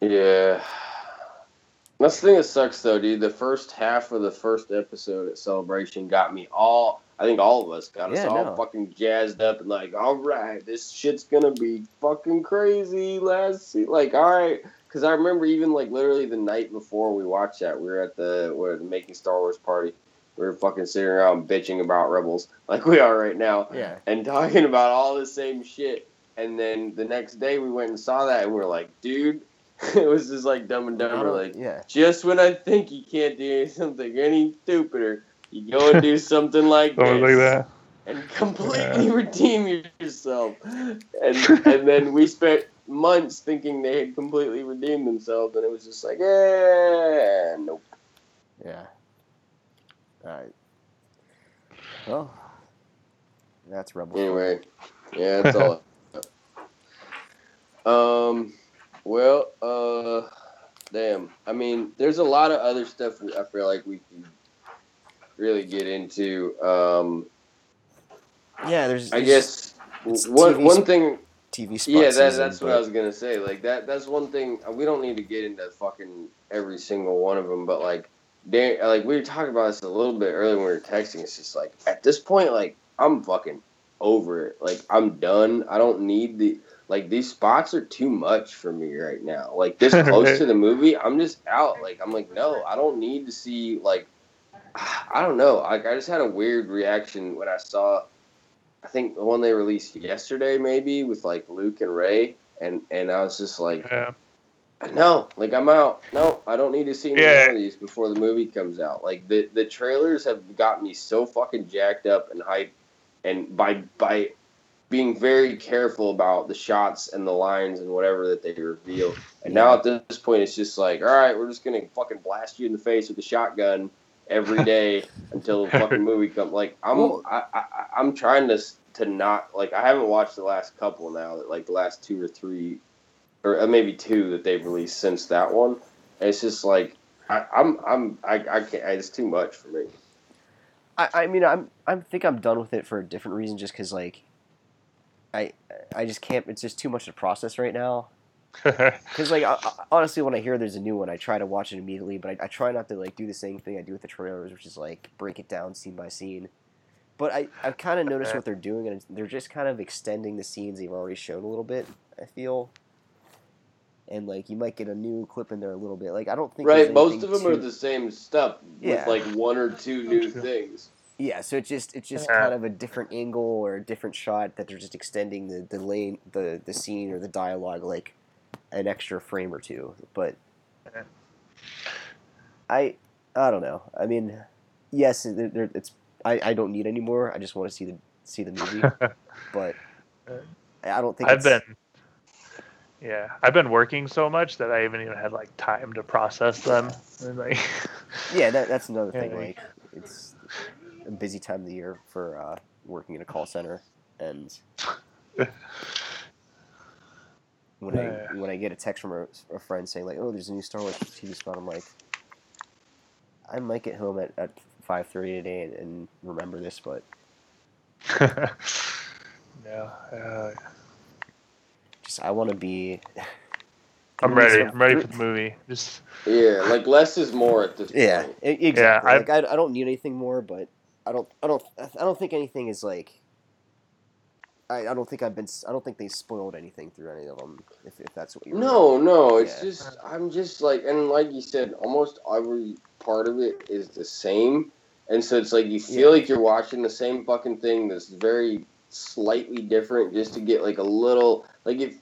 Yeah. That's the thing that sucks though, dude. The first half of the first episode at Celebration got me all I think all of us got us all no. fucking jazzed up and like, all right, this shit's gonna be fucking crazy. Last see, like, all right, because I remember even like literally the night before we watched that, we were at the we the making Star Wars party. We were fucking sitting around bitching about Rebels like we are right now Yeah. and talking about all the same shit. And then the next day we went and saw that and we are like, dude, it was just like dumb and dumber. Like, yeah. just when I think you can't do something any stupider, you go and do something like Something this like that. and completely redeem yourself. And and then we spent months thinking they had completely redeemed themselves, and it was just like, eh, nope. Yeah. Uh, Well, that's rebel. Anyway, yeah, that's all. um, well, uh, damn. I mean, there's a lot of other stuff I feel like we can really get into. Um, Yeah, there's. I guess one TV one thing. TV spots. Yeah, that, season, that's what I was gonna say. Like that. That's one thing. We don't need to get into fucking every single one of them, but like, Dan, like we were talking about this a little bit earlier when we were texting. It's just like at this point, like I'm fucking over it. Like I'm done. I don't need the like these spots are too much for me right now. Like this close to the movie, I'm just out. Like I'm like no, I don't need to see like I don't know. Like I just had a weird reaction when I saw. I think the one they released yesterday, maybe with like Luke and Rey, and and I was just like, Yeah. no, like I'm out. No, I don't need to see any Yeah. more of these before the movie comes out. Like the the trailers have got me so fucking jacked up and hyped, and by by being very careful about the shots and the lines and whatever that they reveal. And now at this point, it's just like, all right, we're just gonna fucking blast you in the face with a shotgun every day until the fucking movie comes. Like I'm, Well- I, I, I'm trying to to not like I haven't watched the last couple now, like the last two or three, or uh, maybe two that they've released since that one. And it's just like I, I'm, I'm, I, I can't. It's too much for me. I, I mean, I'm I think I'm done with it for a different reason, just because like, I I just can't. It's just too much to process right now. Because like, I, I- honestly, when I hear there's a new one, I try to watch it immediately, but I, I try not to like do the same thing I do with the trailers, which is like break it down scene by scene. But I I've kind of noticed what they're doing, and they're just kind of extending the scenes they've already shown a little bit. I feel. And like you might get a new clip in there a little bit. Like I don't think Right, most of them are the same stuff Yeah. with like one or two new things. Yeah, so it's just it's just Yeah. kind of a different angle or a different shot that they're just extending the the lane the the scene or the dialogue like an extra frame or two. But I I don't know. I mean, yes, it's I, I don't need any more. I just want to see the see the movie. but I I don't think I've it's, been, yeah, I've been working so much that I haven't even had like time to process them. And, like, Yeah, that, that's another thing. like- Like it's a busy time of the year for uh, working in a call center, and when Yeah. I when I get a text from a, a friend saying like, "Oh, there's a new Star Wars TV spot," I'm like, I might get home at, at five thirty today and, and remember this, but no, uh, just I want to be. I'm ready. I'm ready for the movie. Just Yeah, like less is more at this. Yeah, e- exactly. I- like I, I don't need anything more, but I don't I don't I don't think anything is like. I, I don't think I've been I don't think they spoiled anything through any of them. If, if that's what you're. No, no, it's Yeah. just I'm just like and like you said, almost every part of it is the same, and so it's like you feel Yeah. like you're watching the same fucking thing that's very slightly different just to get like a little like if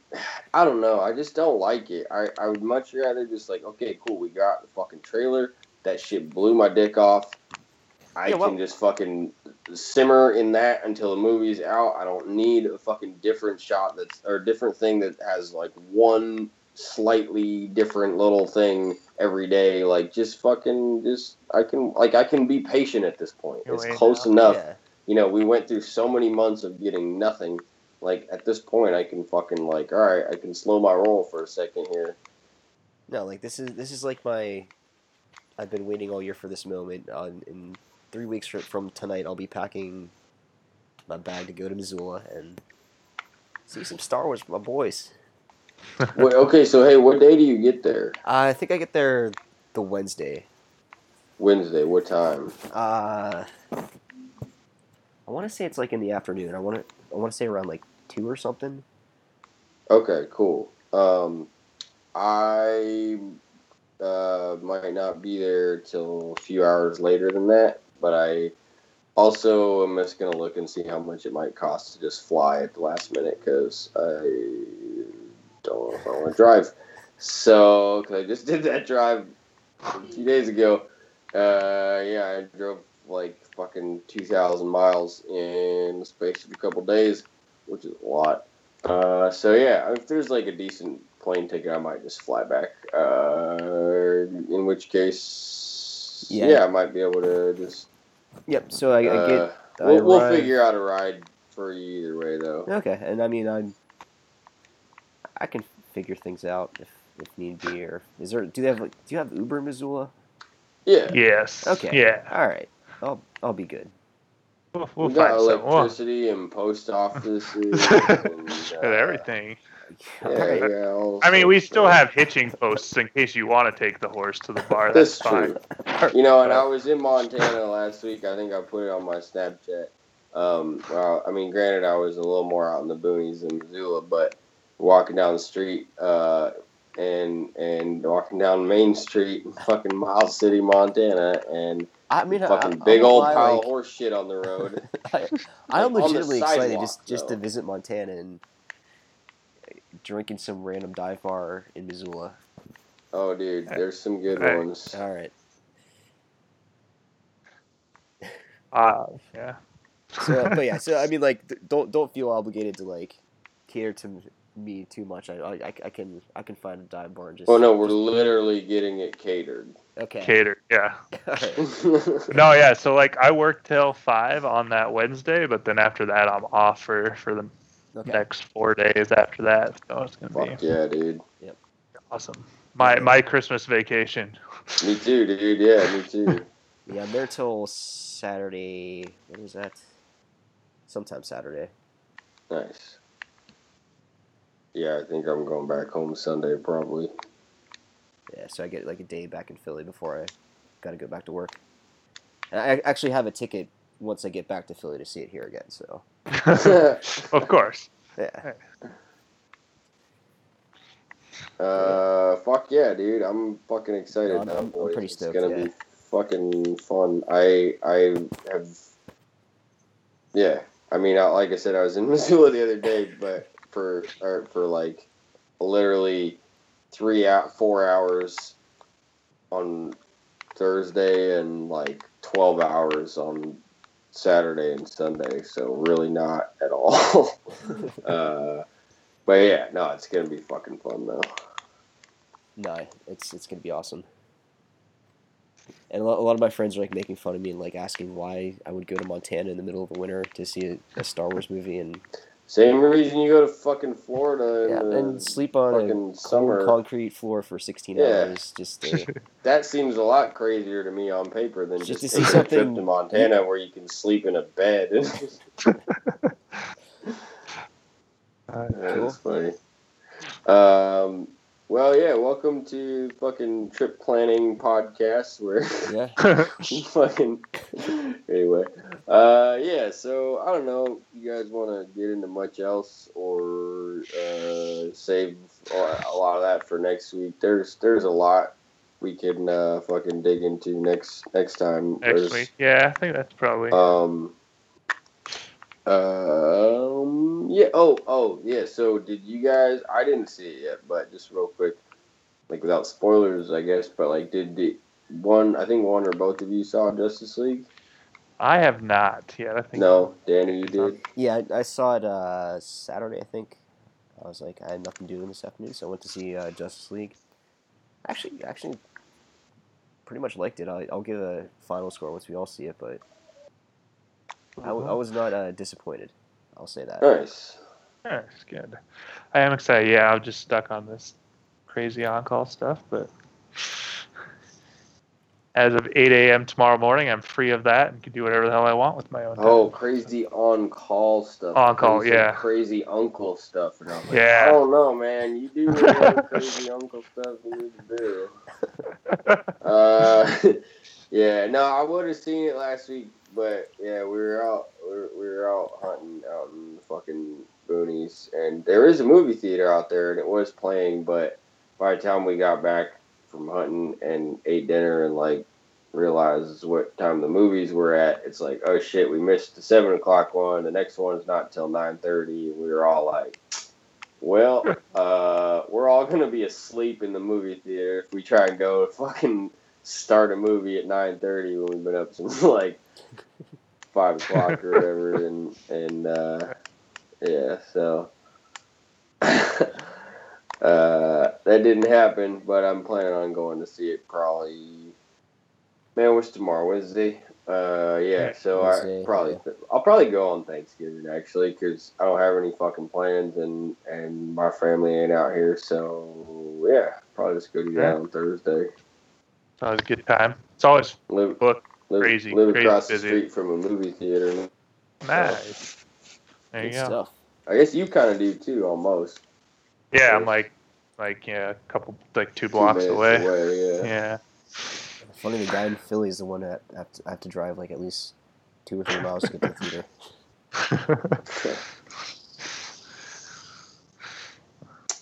I don't know, I just don't like it. I I would much rather just like okay, cool, we got the fucking trailer. That shit blew my dick off. I Yeah, well- can just fucking simmer in that until the movie's out. I don't need a fucking different shot that's or a different thing that has like one slightly different little thing every day. Like just fucking just I can like I can be patient at this point. It's close now. enough. Yeah. You know, we went through so many months of getting nothing. Like at this point I can fucking like all right, I can slow my roll for a second here. No, like this is this is like my. I've been waiting all year for this moment. Uh, in three weeks from tonight, I'll be packing my bag to go to Missoula and see some Star Wars with my boys. Wait, okay, so hey, what day do you get there? Uh, I think I get there the Wednesday. Wednesday, what time? Uh, I want to say it's like in the afternoon. I want to I want to say around like two or something. Okay, cool. Um, I uh, might not be there till a few hours later than that, but I also am just gonna look and see how much it might cost to just fly at the last minute because I don't know if I want to drive. So, because I just did that drive a few days ago. Uh, yeah, I drove like fucking two thousand miles in the space of a couple days, which is a lot. Uh, so yeah, if there's like a decent plane ticket, I might just fly back. Uh, in which case, Yeah. yeah. I might be able to just Yep. So I, I uh, get I We'll, we'll figure out a ride for you either way, though. Okay, and I mean, I'm. I can figure things out if if need be. Or is there? Do they have like? Do you have Uber in Missoula? Yeah. Yes. Okay. Yeah. All right. I'll I'll be good. We'll, we'll we got find some. We'll- electricity and post offices and, uh, and everything. Yeah, Alright. yeah, all I mean, we still have hitching posts in case you want to take the horse to the bar. That's, That's fine. true. You know, and I was in Montana last week. I think I put it on my Snapchat. Um, well, I mean, granted, I was a little more out in the boonies in Missoula, but walking down the street, uh, and and walking down Main Street, fucking Miles City, Montana, and I mean, fucking I, big I'll old buy, pile like- of horse shit on the road. I, I'm Like, on legitimately excited sidewalk, just just to visit Montana and drinking some random dive bar in Missoula. oh, dude, there's some good Right. ones. All right. Uh, yeah. So, but yeah, so I mean, like, don't don't feel obligated to like cater to me too much. I I, I can I can find a dive bar and just. Oh no, we're just- literally getting it catered. okay. Cater. Yeah. All right. No, yeah. So like, I work till five on that Wednesday, but then after that, I'm off for for the Okay. next four days after that. So it's gonna Fuck be yeah, dude. Yep. Awesome. My my Christmas vacation. Me too, dude. Yeah, me too. Yeah, I'm there till Saturday. What is that? Sometime Saturday. Nice. Yeah, I think I'm going back home Sunday probably. Yeah, so I get like a day back in Philly before I got to go back to work. And I actually have a ticket once I get back to Philly to see it here again. So of course. yeah, uh, fuck yeah, dude. I'm fucking excited I'm- now, I'm- I'm boys. pretty it's gonna yeah. be fucking fun. I I have yeah. I mean, I, like I said, I was in Missoula the other day, but for or for like literally three out four hours on Thursday and like twelve hours on Saturday and Sunday. So really not at all. uh, but yeah, no, it's gonna be fucking fun though. no, it's it's gonna be awesome. And a lot, a lot of my friends are like making fun of me and like asking why I would go to Montana in the middle of the winter to see a, a Star Wars movie and Same reason you go to fucking Florida yeah, the and sleep on a fucking cold summer. concrete floor for 16 Yeah. hours just to, that seems a lot crazier to me on paper than Just just, to see taking a trip to Montana where you can sleep in a bed. Uh, That's funny. Um, well, yeah, welcome to fucking trip planning podcast where yeah. fucking anyway. Uh, yeah, so I don't know. You guys want to get into much else or uh, save a lot of that for next week? There's there's a lot we can uh, fucking dig into next next time. Next week. Yeah, I think that's probably. um. Um. Yeah. Oh. Oh. Yeah. So, did you guys? I didn't see it yet, but just real quick, like without spoilers, I guess. But like, did the one? I think one or both of you saw Justice League. I have not yet. I think. No, Danny, you did. Yeah, I, I saw it uh, Saturday, I think. I was like, I had nothing to do this afternoon, so I went to see uh, Justice League. Actually, actually, pretty much liked it. I'll, I'll give a final score once we all see it, but I, w- I was not uh, disappointed. I'll say that. Nice. Yeah, it's good. I am excited. Yeah, I'm just stuck on this crazy on-call stuff, but as of 8 a.m. tomorrow morning, I'm free of that and can do whatever the hell I want with my own time. Oh, crazy on call stuff. On call, Crazy- yeah. Crazy uncle stuff. And I'm like, Yeah. I don't know, man. You do whatever crazy uncle stuff you need to do. Uh, yeah, no, I would have seen it last week, but yeah, we were out, we were, we were out hunting out in the fucking boonies, and there is a movie theater out there, and it was playing, but by the time we got back from hunting and ate dinner and like realized what time the movies were at, it's like, oh shit, we missed the seven o'clock one. The next one's not till nine thirty, and we were all like. Well, uh, we're all gonna be asleep in the movie theater if we try and go fucking start a movie at nine thirty when we've been up since like five o'clock or whatever, and and uh, yeah, so uh, that didn't happen. But I'm planning on going to see it probably. Man, what's tomorrow? Wednesday. Uh, yeah. So I Wednesday, probably I'll probably go on Thanksgiving actually because I don't have any fucking plans and and my family ain't out here. So yeah, probably just go do that Yeah. on Thursday. Always a good time. It's always Live booked. Live, Crazy, live crazy across busy. the street from a movie theater. Nice. There you Good go. stuff. I guess you kind of do too, almost. Yeah, I'm like, like yeah, a couple, like two Two blocks minutes away. yeah. Yeah. Funny, the guy in Philly is the one that I have to, I have to drive like at least two or three miles to get to the theater.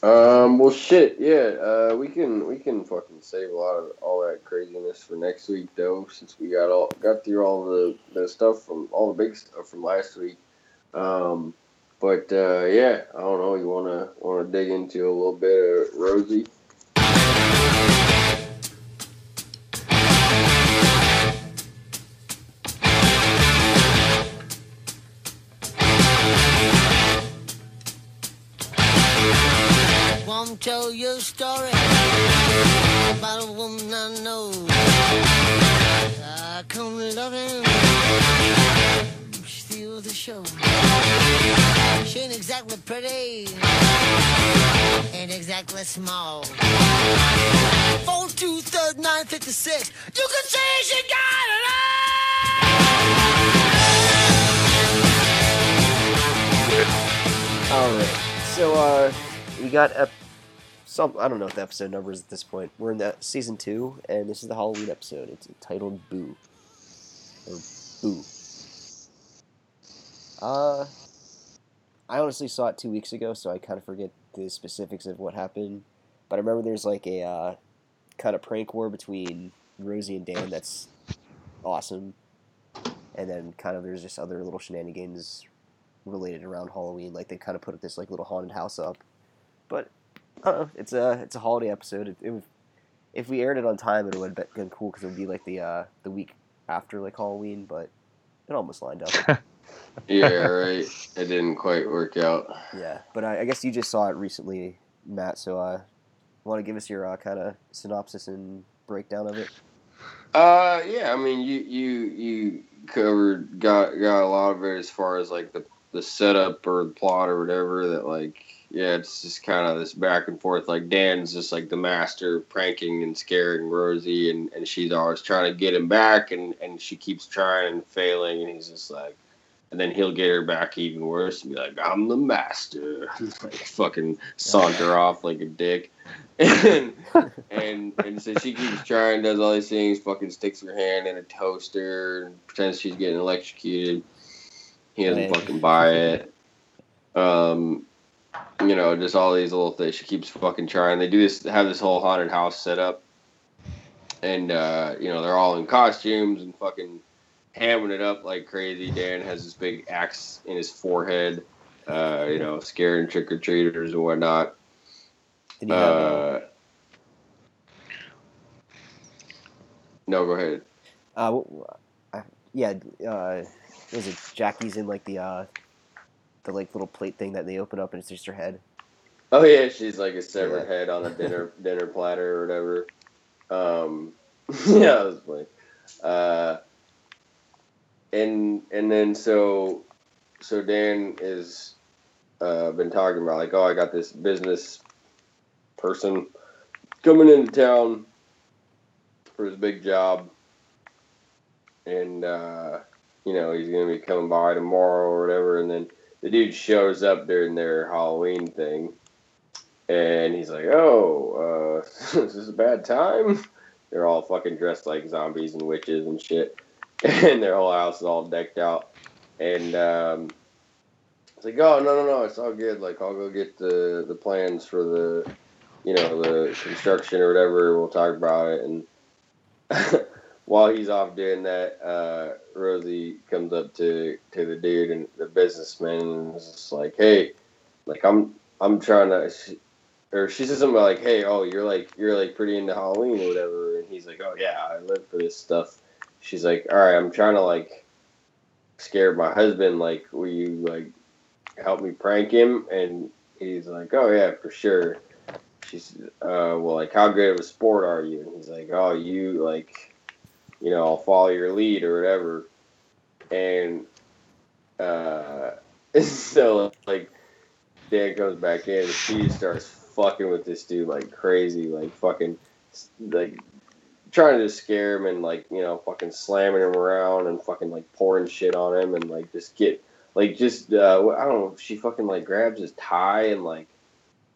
Um. Well, shit. Yeah. Uh. We can. We can fucking save a lot of all that craziness for next week, though, since we got all got through all the the stuff from all the big stuff from last week. Um. But uh, yeah, I don't know. You wanna wanna dig into a little bit of Rosie? Want to tell you a story about a woman I know. I come loving, she steals the show. She ain't exactly pretty, ain't exactly small. Four two third nine fifty six. You can say she got it all. All right. So uh, we got ep- some. I don't know what the episode number is at this point. We're in that season two, and this is the Halloween episode. It's titled "Boo" or "Boo." Uh, I honestly saw it two weeks ago, so I kind of forget the specifics of what happened. But I remember there's like a uh, kind of prank war between Rosie and Dan. That's awesome. And then kind of there's just other little shenanigans related around Halloween. Like they kind of put this like little haunted house up, but I don't. It's a it's a holiday episode. It, it would, if we aired it on time, it would have been cool because it would be like the uh, the week after like Halloween, but it almost lined up. Yeah. Right. it didn't quite work out. yeah, but I, I guess you just saw it recently, Matt. So uh, want to give us your uh, kind of synopsis and breakdown of it? Uh, yeah. I mean, you you you covered got got a lot of it as far as like the the setup or the plot or whatever. That like, yeah, it's just kind of this back and forth. Like Dan's just like the master of pranking and scaring Rosie, and and she's always trying to get him back, and and she keeps trying and failing, and he's just like. And then he'll get her back even worse and be like, "I'm the master," like fucking saunter off like a dick, and and and so she keeps trying, does all these things, fucking sticks her hand in a toaster, and pretends she's getting electrocuted. He doesn't fucking buy it. Um, you know, just all these little things. She keeps fucking trying. They do this, have this whole haunted house set up, and uh, you know they're all in costumes and fucking hamming it up like crazy. Dan has this big axe in his forehead, uh, you know, scaring trick or treaters and whatnot. Uh, Uh, no, go ahead. uh, yeah, uh, was it Jackie's in like the uh, the like little plate thing that they open up and it's just her head? Oh yeah, she's like a severed Yeah. head on a dinner dinner platter or whatever. Um, yeah, that was funny. Uh, and and then so so Dan is uh, been talking about like, oh, I got this business person coming into town for his big job, and uh, you know he's gonna be coming by tomorrow or whatever, and then the dude shows up during their Halloween thing, and he's like, "Oh, uh, this is a bad time?" They're all fucking dressed like zombies and witches and shit, and their whole house is all decked out. And um, it's like, "Oh no, no, no, it's all good. Like, I'll go get the the plans for the, you know, the construction or whatever. We'll talk about it." And while he's off doing that, uh, Rosie comes up to to the dude and the businessman and is like, "Hey, like I'm I'm trying to." She, or she says something like, "Hey, oh, you're like you're like pretty into Halloween or whatever," and he's like, "Oh yeah, I live for this stuff." She's like, "All right, I'm trying to like scare my husband. Like, will you like help me prank him?" And he's like, "Oh yeah, for sure." She's, uh, "Well, like, how great of a sport are you?" And he's like, "Oh, you like." You know, I'll follow your lead or whatever. And uh, so like Dan comes back in, and she starts fucking with this dude like crazy, like fucking like trying to scare him and like you know fucking slamming him around and fucking like pouring shit on him and like just get like just uh, I don't know. She fucking like grabs his tie and like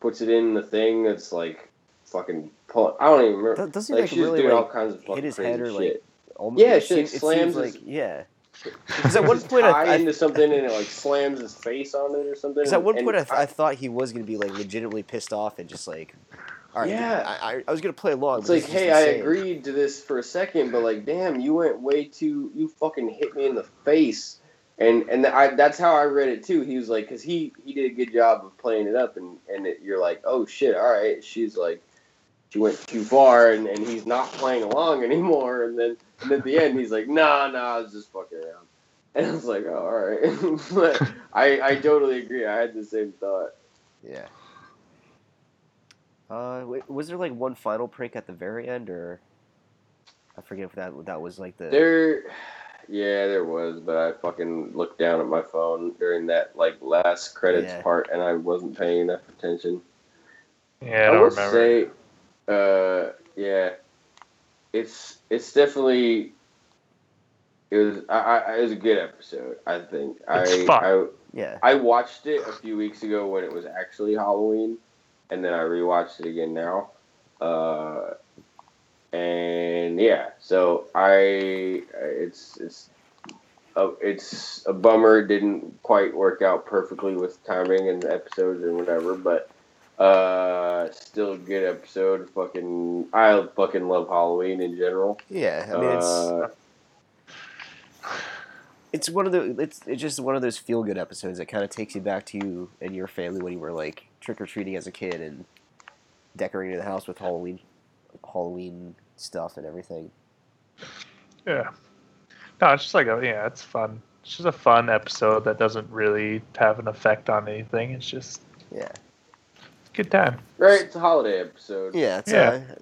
puts it in the thing that's like fucking pull. I don't even remember. Do- Doesn't Like, like she's really doing like all kinds of fucking hit his crazy head or shit. like almost, Yeah, it, she, like, seems, it slams seems his- like yeah. Because at one Puts point his I, I into something and it like slams his face on it or something. Because at one and point I, th- I thought he was gonna be like legitimately pissed off and just like, all right, Yeah. I, I, I was gonna play along. It's like, this is hey, I agreed to this for a second, but like, damn, you went way too. You fucking hit me in the face, and and I that's how I read it too. He was like, because he he did a good job of playing it up, and and it, you're like, oh shit, all right. She's like, she went too far, and and he's not playing along anymore. And then and at the end, he's like, nah, nah, I was just fucking around. And I was like, oh, all right. but I I totally agree. I had the same thought. Yeah. Uh, was there like one final prank at the very end, or I forget if that that was like the There, yeah, there was, but I fucking looked down at my phone during that like last credits Yeah. part, and I wasn't paying enough attention. Yeah, I don't will remember. say, uh, yeah, it's it's definitely it was I, I it was a good episode. I think It's I fun. yeah I I watched it a few weeks ago when it was actually Halloween, and then I rewatched it again now. Uh, and yeah, so I it's it's a, it's a bummer. It didn't quite work out perfectly with timing and the episodes and whatever, but uh, still a good episode. Fucking, I fucking love Halloween in general. yeah. I mean, it's Uh, it's one of the it's it's just one of those feel good episodes that kind of takes you back to you and your family when you were like trick or treating as a kid and decorating the house with Halloween Halloween stuff and everything. Yeah. No, it's just like a yeah, it's fun. It's just a fun episode that doesn't really have an effect on anything. It's just Yeah. A good time. right, it's a holiday episode. Yeah. It's, Yeah. Uh,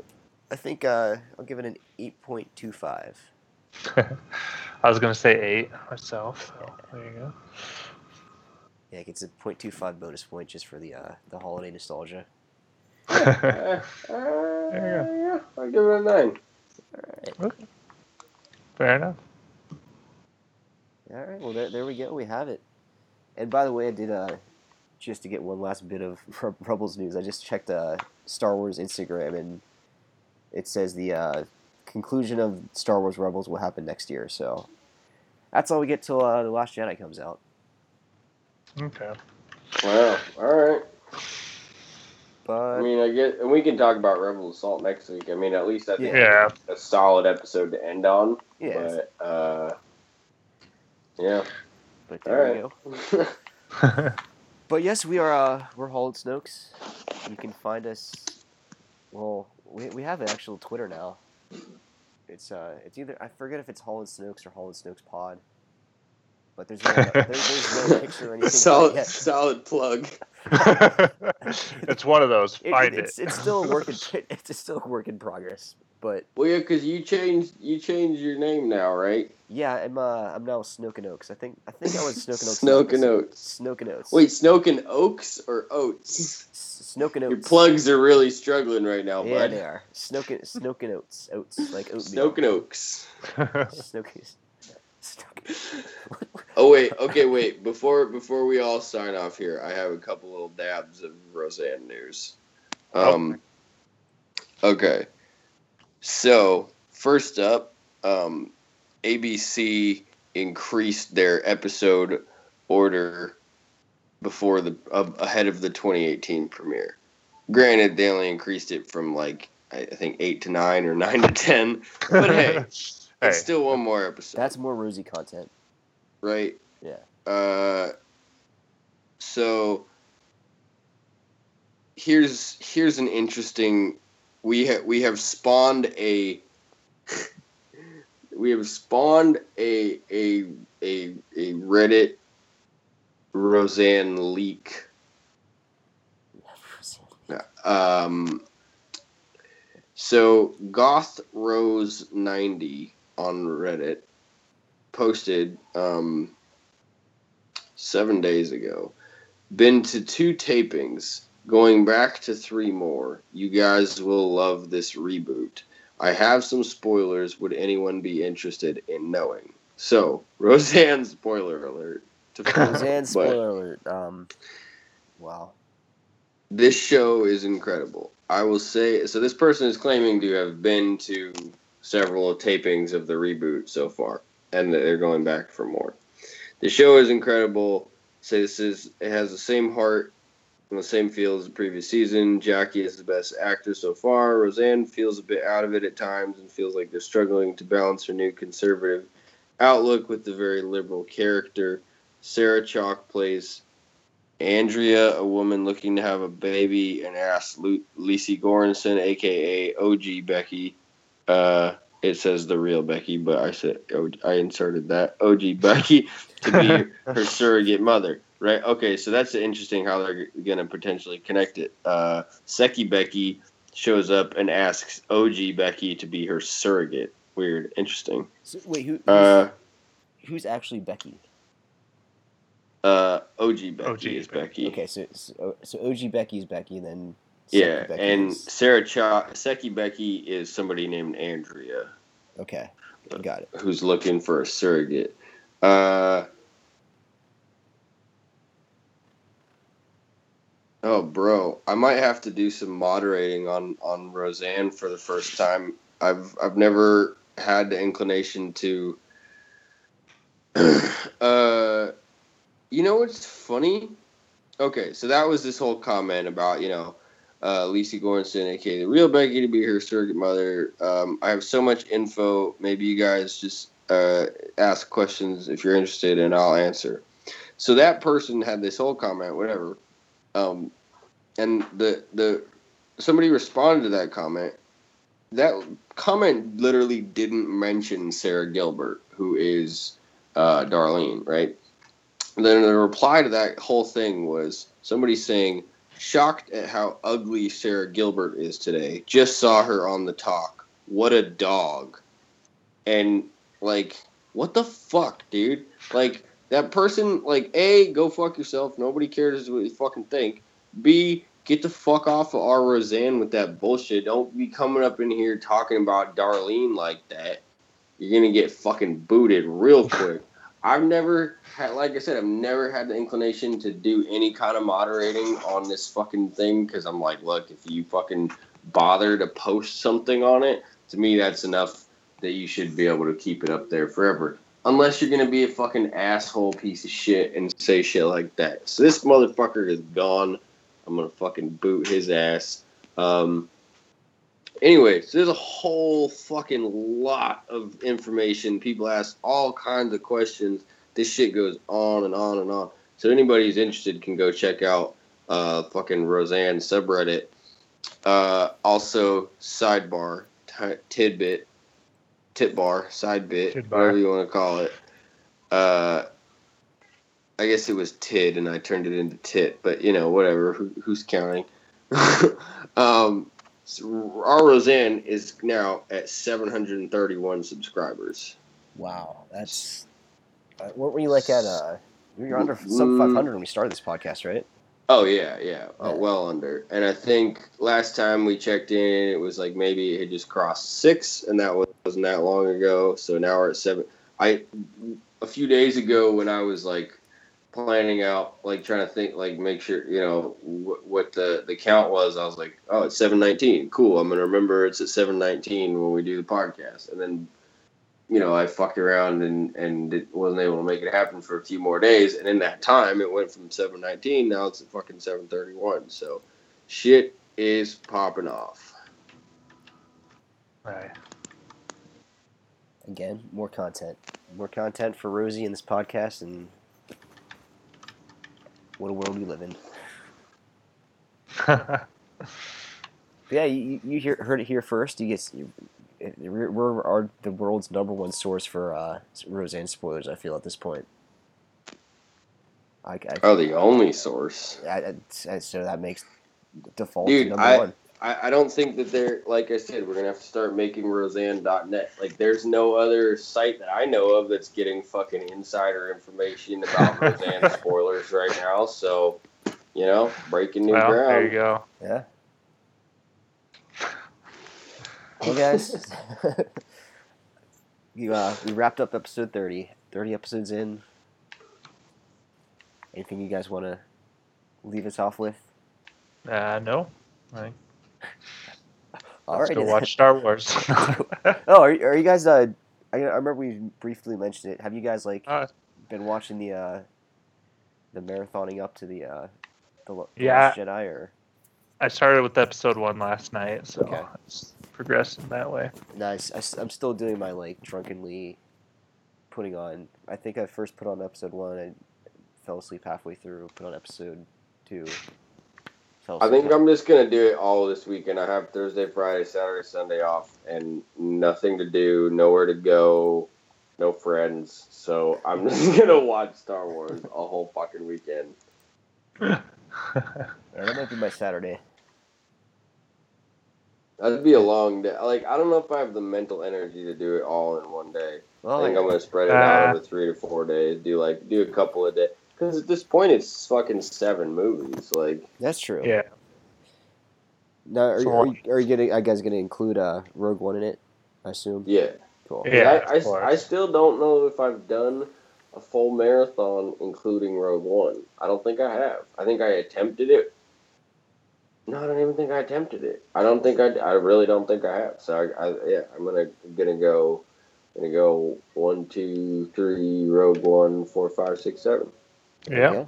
I think uh, I'll give it an eight point two five. I was gonna say eight myself. So there you go. Yeah, it gets a 0.25 bonus point just for the uh, the holiday nostalgia. Uh, uh, yeah, I'll give it a nine. All right. Fair enough. All right. Well, there, there we go. We have it. And by the way, I did uh, just to get one last bit of Rebels news. I just checked uh, Star Wars Instagram, and it says the uh, conclusion of Star Wars Rebels will happen next year. So that's all we get till uh, the Last Jedi comes out. Okay. Wow. All right. But I mean, I get, and we can talk about Rebel Assault next week. I mean, at least I think Yeah. a solid episode to end on. yeah, But uh, yeah. but there we all go. right. But yes, we are. Uh, we're Hauled Snokes. You can find us. Well, we, we have an actual Twitter now. It's uh, it's either I forget if it's Hauled Snokes or Hauled Snokes Pod. But there's no there, there's no picture or anything. solid, solid plug. it's one of those. It- Find it's, it. it's still a work in it's still a work in progress. But Well, yeah, because you changed, you changed your name now, right? yeah, I'm uh, I'm now Snoke and Oaks. I think I think I was Snoke and Oaks. Snoke and Oats. Snoke and Oats. Wait, Snoke and Oaks or Oats? S- Snoke and Oats. Your plugs are really struggling right now, Yeah, bud. they are. Snoke and Snoke and Oats. Oats like oatmeal. Snoke and Oaks. Snoke Oh wait, okay, wait. Before before we all sign off here, I have a couple little dabs of Roseanne news. Um, okay. So first up, um, ABC increased their episode order before the uh, ahead of the 2018 premiere. Granted, they only increased it from like I I think eight to nine or nine to ten, but hey, hey, it's still one more episode That's more rosy content. right? Yeah. Uh, so here's here's an interesting. We have we have spawned a. we have spawned a a a a Reddit Roseanne leak. Um. So Goth Rose ninety on Reddit posted um, seven days ago. Been to two tapings, going back to three more. You guys will love this reboot. I have some spoilers. Would anyone be interested in knowing? So, Roseanne spoiler alert. To Roseanne, but- spoiler alert. Um, wow. this show is incredible. I will say so. This person is claiming to have been to several tapings of the reboot so far, and that they're going back for more. The show is incredible. Say this is it has the same heart and the same field as the previous season. Jackie is the best actor so far. Roseanne feels a bit out of it at times and feels like they're struggling to balance her new conservative outlook with the very liberal character. Sarah Chalke plays Andrea, a woman looking to have a baby, and asked Lu- Lecy Goranson, aka OG Becky. Uh, it says the real Becky, but I said I inserted that OG Becky to be her surrogate mother. Right? Okay, so that's interesting how they're gonna potentially connect it. Uh, Seki Becky shows up and asks OG Becky to be her surrogate. Weird, interesting. So, wait, who, who's, Uh, who's actually Becky? uh, OG Becky OG is Becky. Okay, so so, so OG Becky's Becky, then Yeah, Becky and is- Sarah Cha- Seki Becky is somebody named Andrea okay, got it. who's looking for a surrogate. Uh, oh, bro, I might have to do some moderating on on Roseanne for the first time. I've I've never had the inclination to. uh, you know what's funny? Okay, so that was this whole comment about you know uh, Lecy Goranson, aka the real Becky, to be her surrogate mother. Um, I have so much info. Maybe you guys just uh, ask questions if you're interested, and I'll answer. So that person had this whole comment, whatever, um, and the the somebody responded to that comment. That comment literally didn't mention Sara Gilbert, who is uh, Darlene, right? Then the reply to that whole thing was somebody saying, shocked at how ugly Sara Gilbert is today. Just saw her on the talk. What a dog. And like, what the fuck, dude? Like that person, like, A, go fuck yourself. Nobody cares what you fucking think. B, get the fuck off of our Roseanne with that bullshit. Don't be coming up in here talking about Darlene like that. You're gonna get fucking booted real quick. I've never had, like I said, I've never had the inclination to do any kind of moderating on this fucking thing because I'm like, look, if you fucking bother to post something on it, to me, that's enough that you should be able to keep it up there forever. Unless you're gonna be a fucking asshole piece of shit and say shit like that. So this motherfucker is gone. I'm gonna fucking boot his ass. Um, anyway, so there's a whole fucking lot of information. People ask all kinds of questions. This shit goes on and on and on. So anybody who's interested can go check out uh, fucking Roseanne subreddit. Uh, also, sidebar, t- tidbit, titbar, side bit, whatever you want to call it. Uh, I guess it was tid, and I turned it into tit, but you know, whatever. Who, who's counting? um, so our Roseanne is now at 731 subscribers. Wow, that's. Uh, what were you like at? Uh, you're under sub Mm. 500 when we started this podcast, right? Oh yeah, yeah, uh, well under. And I think last time we checked in, it was like maybe it just crossed six, and that was- wasn't that long ago. So now we're at seven. I a few days ago when I was like planning out, like trying to think, like make sure you know wh- what the the count was. I was like, oh, it's seven nineteen. Cool. I'm gonna remember it's at seven nineteen when we do the podcast, and then. You know, I fucked around and and it wasn't able to make it happen for a few more days, and in that time, it went from seven nineteen. Now it's at fucking seven thirty one. So, shit is popping off. Right. Again, more content, more content for Rosie in this podcast, and what a world we live in. Yeah, you, you hear, heard it here first. You get you, we're our, the world's number one source for uh, Roseanne spoilers. I feel at this point. I, I, Oh, the only source. I, I- so that makes default Dude, number I- one. I, I don't think that they're like I said, we're gonna have to start making Roseanne.net. Like there's no other site that I know of that's getting fucking insider information about Roseanne spoilers right now. So, you know, breaking new Well, ground. there you go. Yeah. Hey guys, you, uh, we wrapped up episode 30. 30 episodes in. Anything you guys want to leave us off with? Uh, no. I All right. still watch Star Wars. Oh, are, are you guys? Uh, I, I remember we briefly mentioned it. Have you guys like Uh, been watching the uh, the marathoning up to the uh, the, Yeah. Last Jedi or I started with episode one last night, so Okay. it's progressing that way. nice? I, am still doing my like drunkenly putting on. I think I first put on episode one. I fell asleep halfway through. Put on episode two. Fell I think I'm just gonna do it all this weekend. I have Thursday, Friday, Saturday, Sunday off, and nothing to do, nowhere to go, no friends. So I'm just gonna watch Star Wars a whole fucking weekend. Yeah, that might be my Saturday. That'd be a long day. Like I don't know if I have the mental energy to do it all in one day. Well, I think I- I'm gonna spread it out Uh, over three to four days. Do like do a couple of days. Because at this point, it's fucking seven movies. Like that's true. yeah. Now, are, you- are, you, are you gonna? I guess gonna include uh, Rogue One in it? I assume. yeah, Cool. Yeah, I, I. I still don't know if I've done a full marathon including Rogue One. I don't think I have. I think I attempted it. No, I don't even think I attempted it. I don't think I. I really don't think I have. So I, I yeah, I'm gonna gonna go, gonna go one, two, three, Rogue One, four, five, six, seven. Yeah. Okay.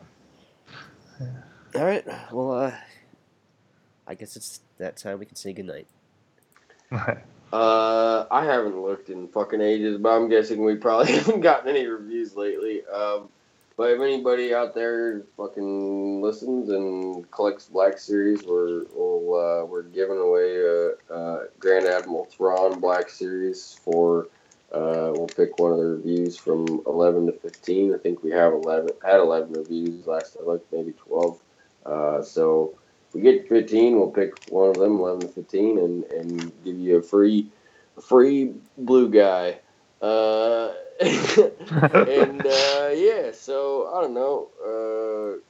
All right. Well, uh, I guess it's that time we can say goodnight. Uh, I haven't looked in fucking ages, but I'm guessing we probably haven't gotten any reviews lately. Um, but if anybody out there fucking listens and collects Black Series, we're we'll, uh, we're giving away a, a Grand Admiral Thrawn Black Series for. Uh, we'll pick one of the reviews from 11 to 15. I think we have 11 had 11 reviews last I looked, maybe 12. Uh, so if we get 15, we'll pick one of them, 11 to 15, and, and give you a free free blue guy. Uh, and uh, yeah, so I don't know. Uh,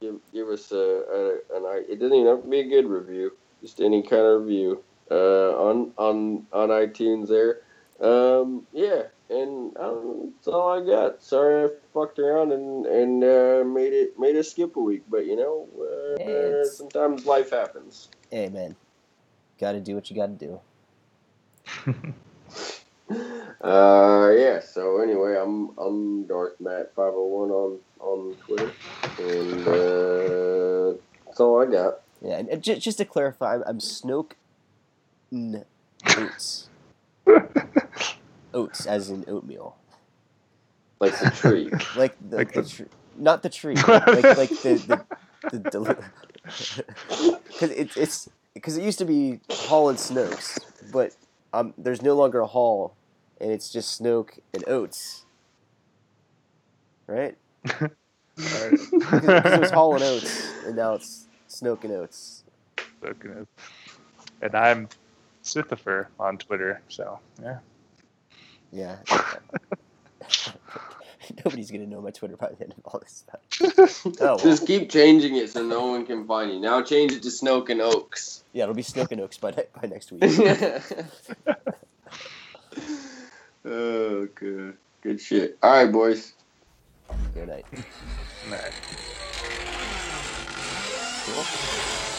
give, give us a, a an it doesn't even have to be a good review, just any kind of review uh, on on on iTunes there. Um, yeah, and I don't know, that's all I got. Sorry I fucked around and and uh, made it made us skip a week, but you know, uh, sometimes life happens. Hey, man. Got to do what you got to do. Uh, yeah. So anyway, I'm I'm Darth Matt five hundred one on on Twitter, and uh, that's all I got. Yeah, and, and ju- just to clarify, I'm, I'm Snoke N Oats. Oats, as in oatmeal. Like the tree. Like the, Like the the- tr- not the tree, like, like the the, the, because it, it's because it used to be Hall and Snokes, but um, there's no longer a Hall, and it's just Snoke and Oats, right? Because it was Hall and Oats, and now it's Snoke and Oats. So good. And I'm Sithifer on Twitter, so yeah. Yeah. Nobody's gonna know my Twitter by the end of all this stuff. Oh, well. Just keep changing it so no one can find you. Now change it to Snoke and Oaks. yeah, it'll be Snoke and Oaks by, ne- by next week. oh, good. Good shit. All right, boys. Good night. Alright. Cool.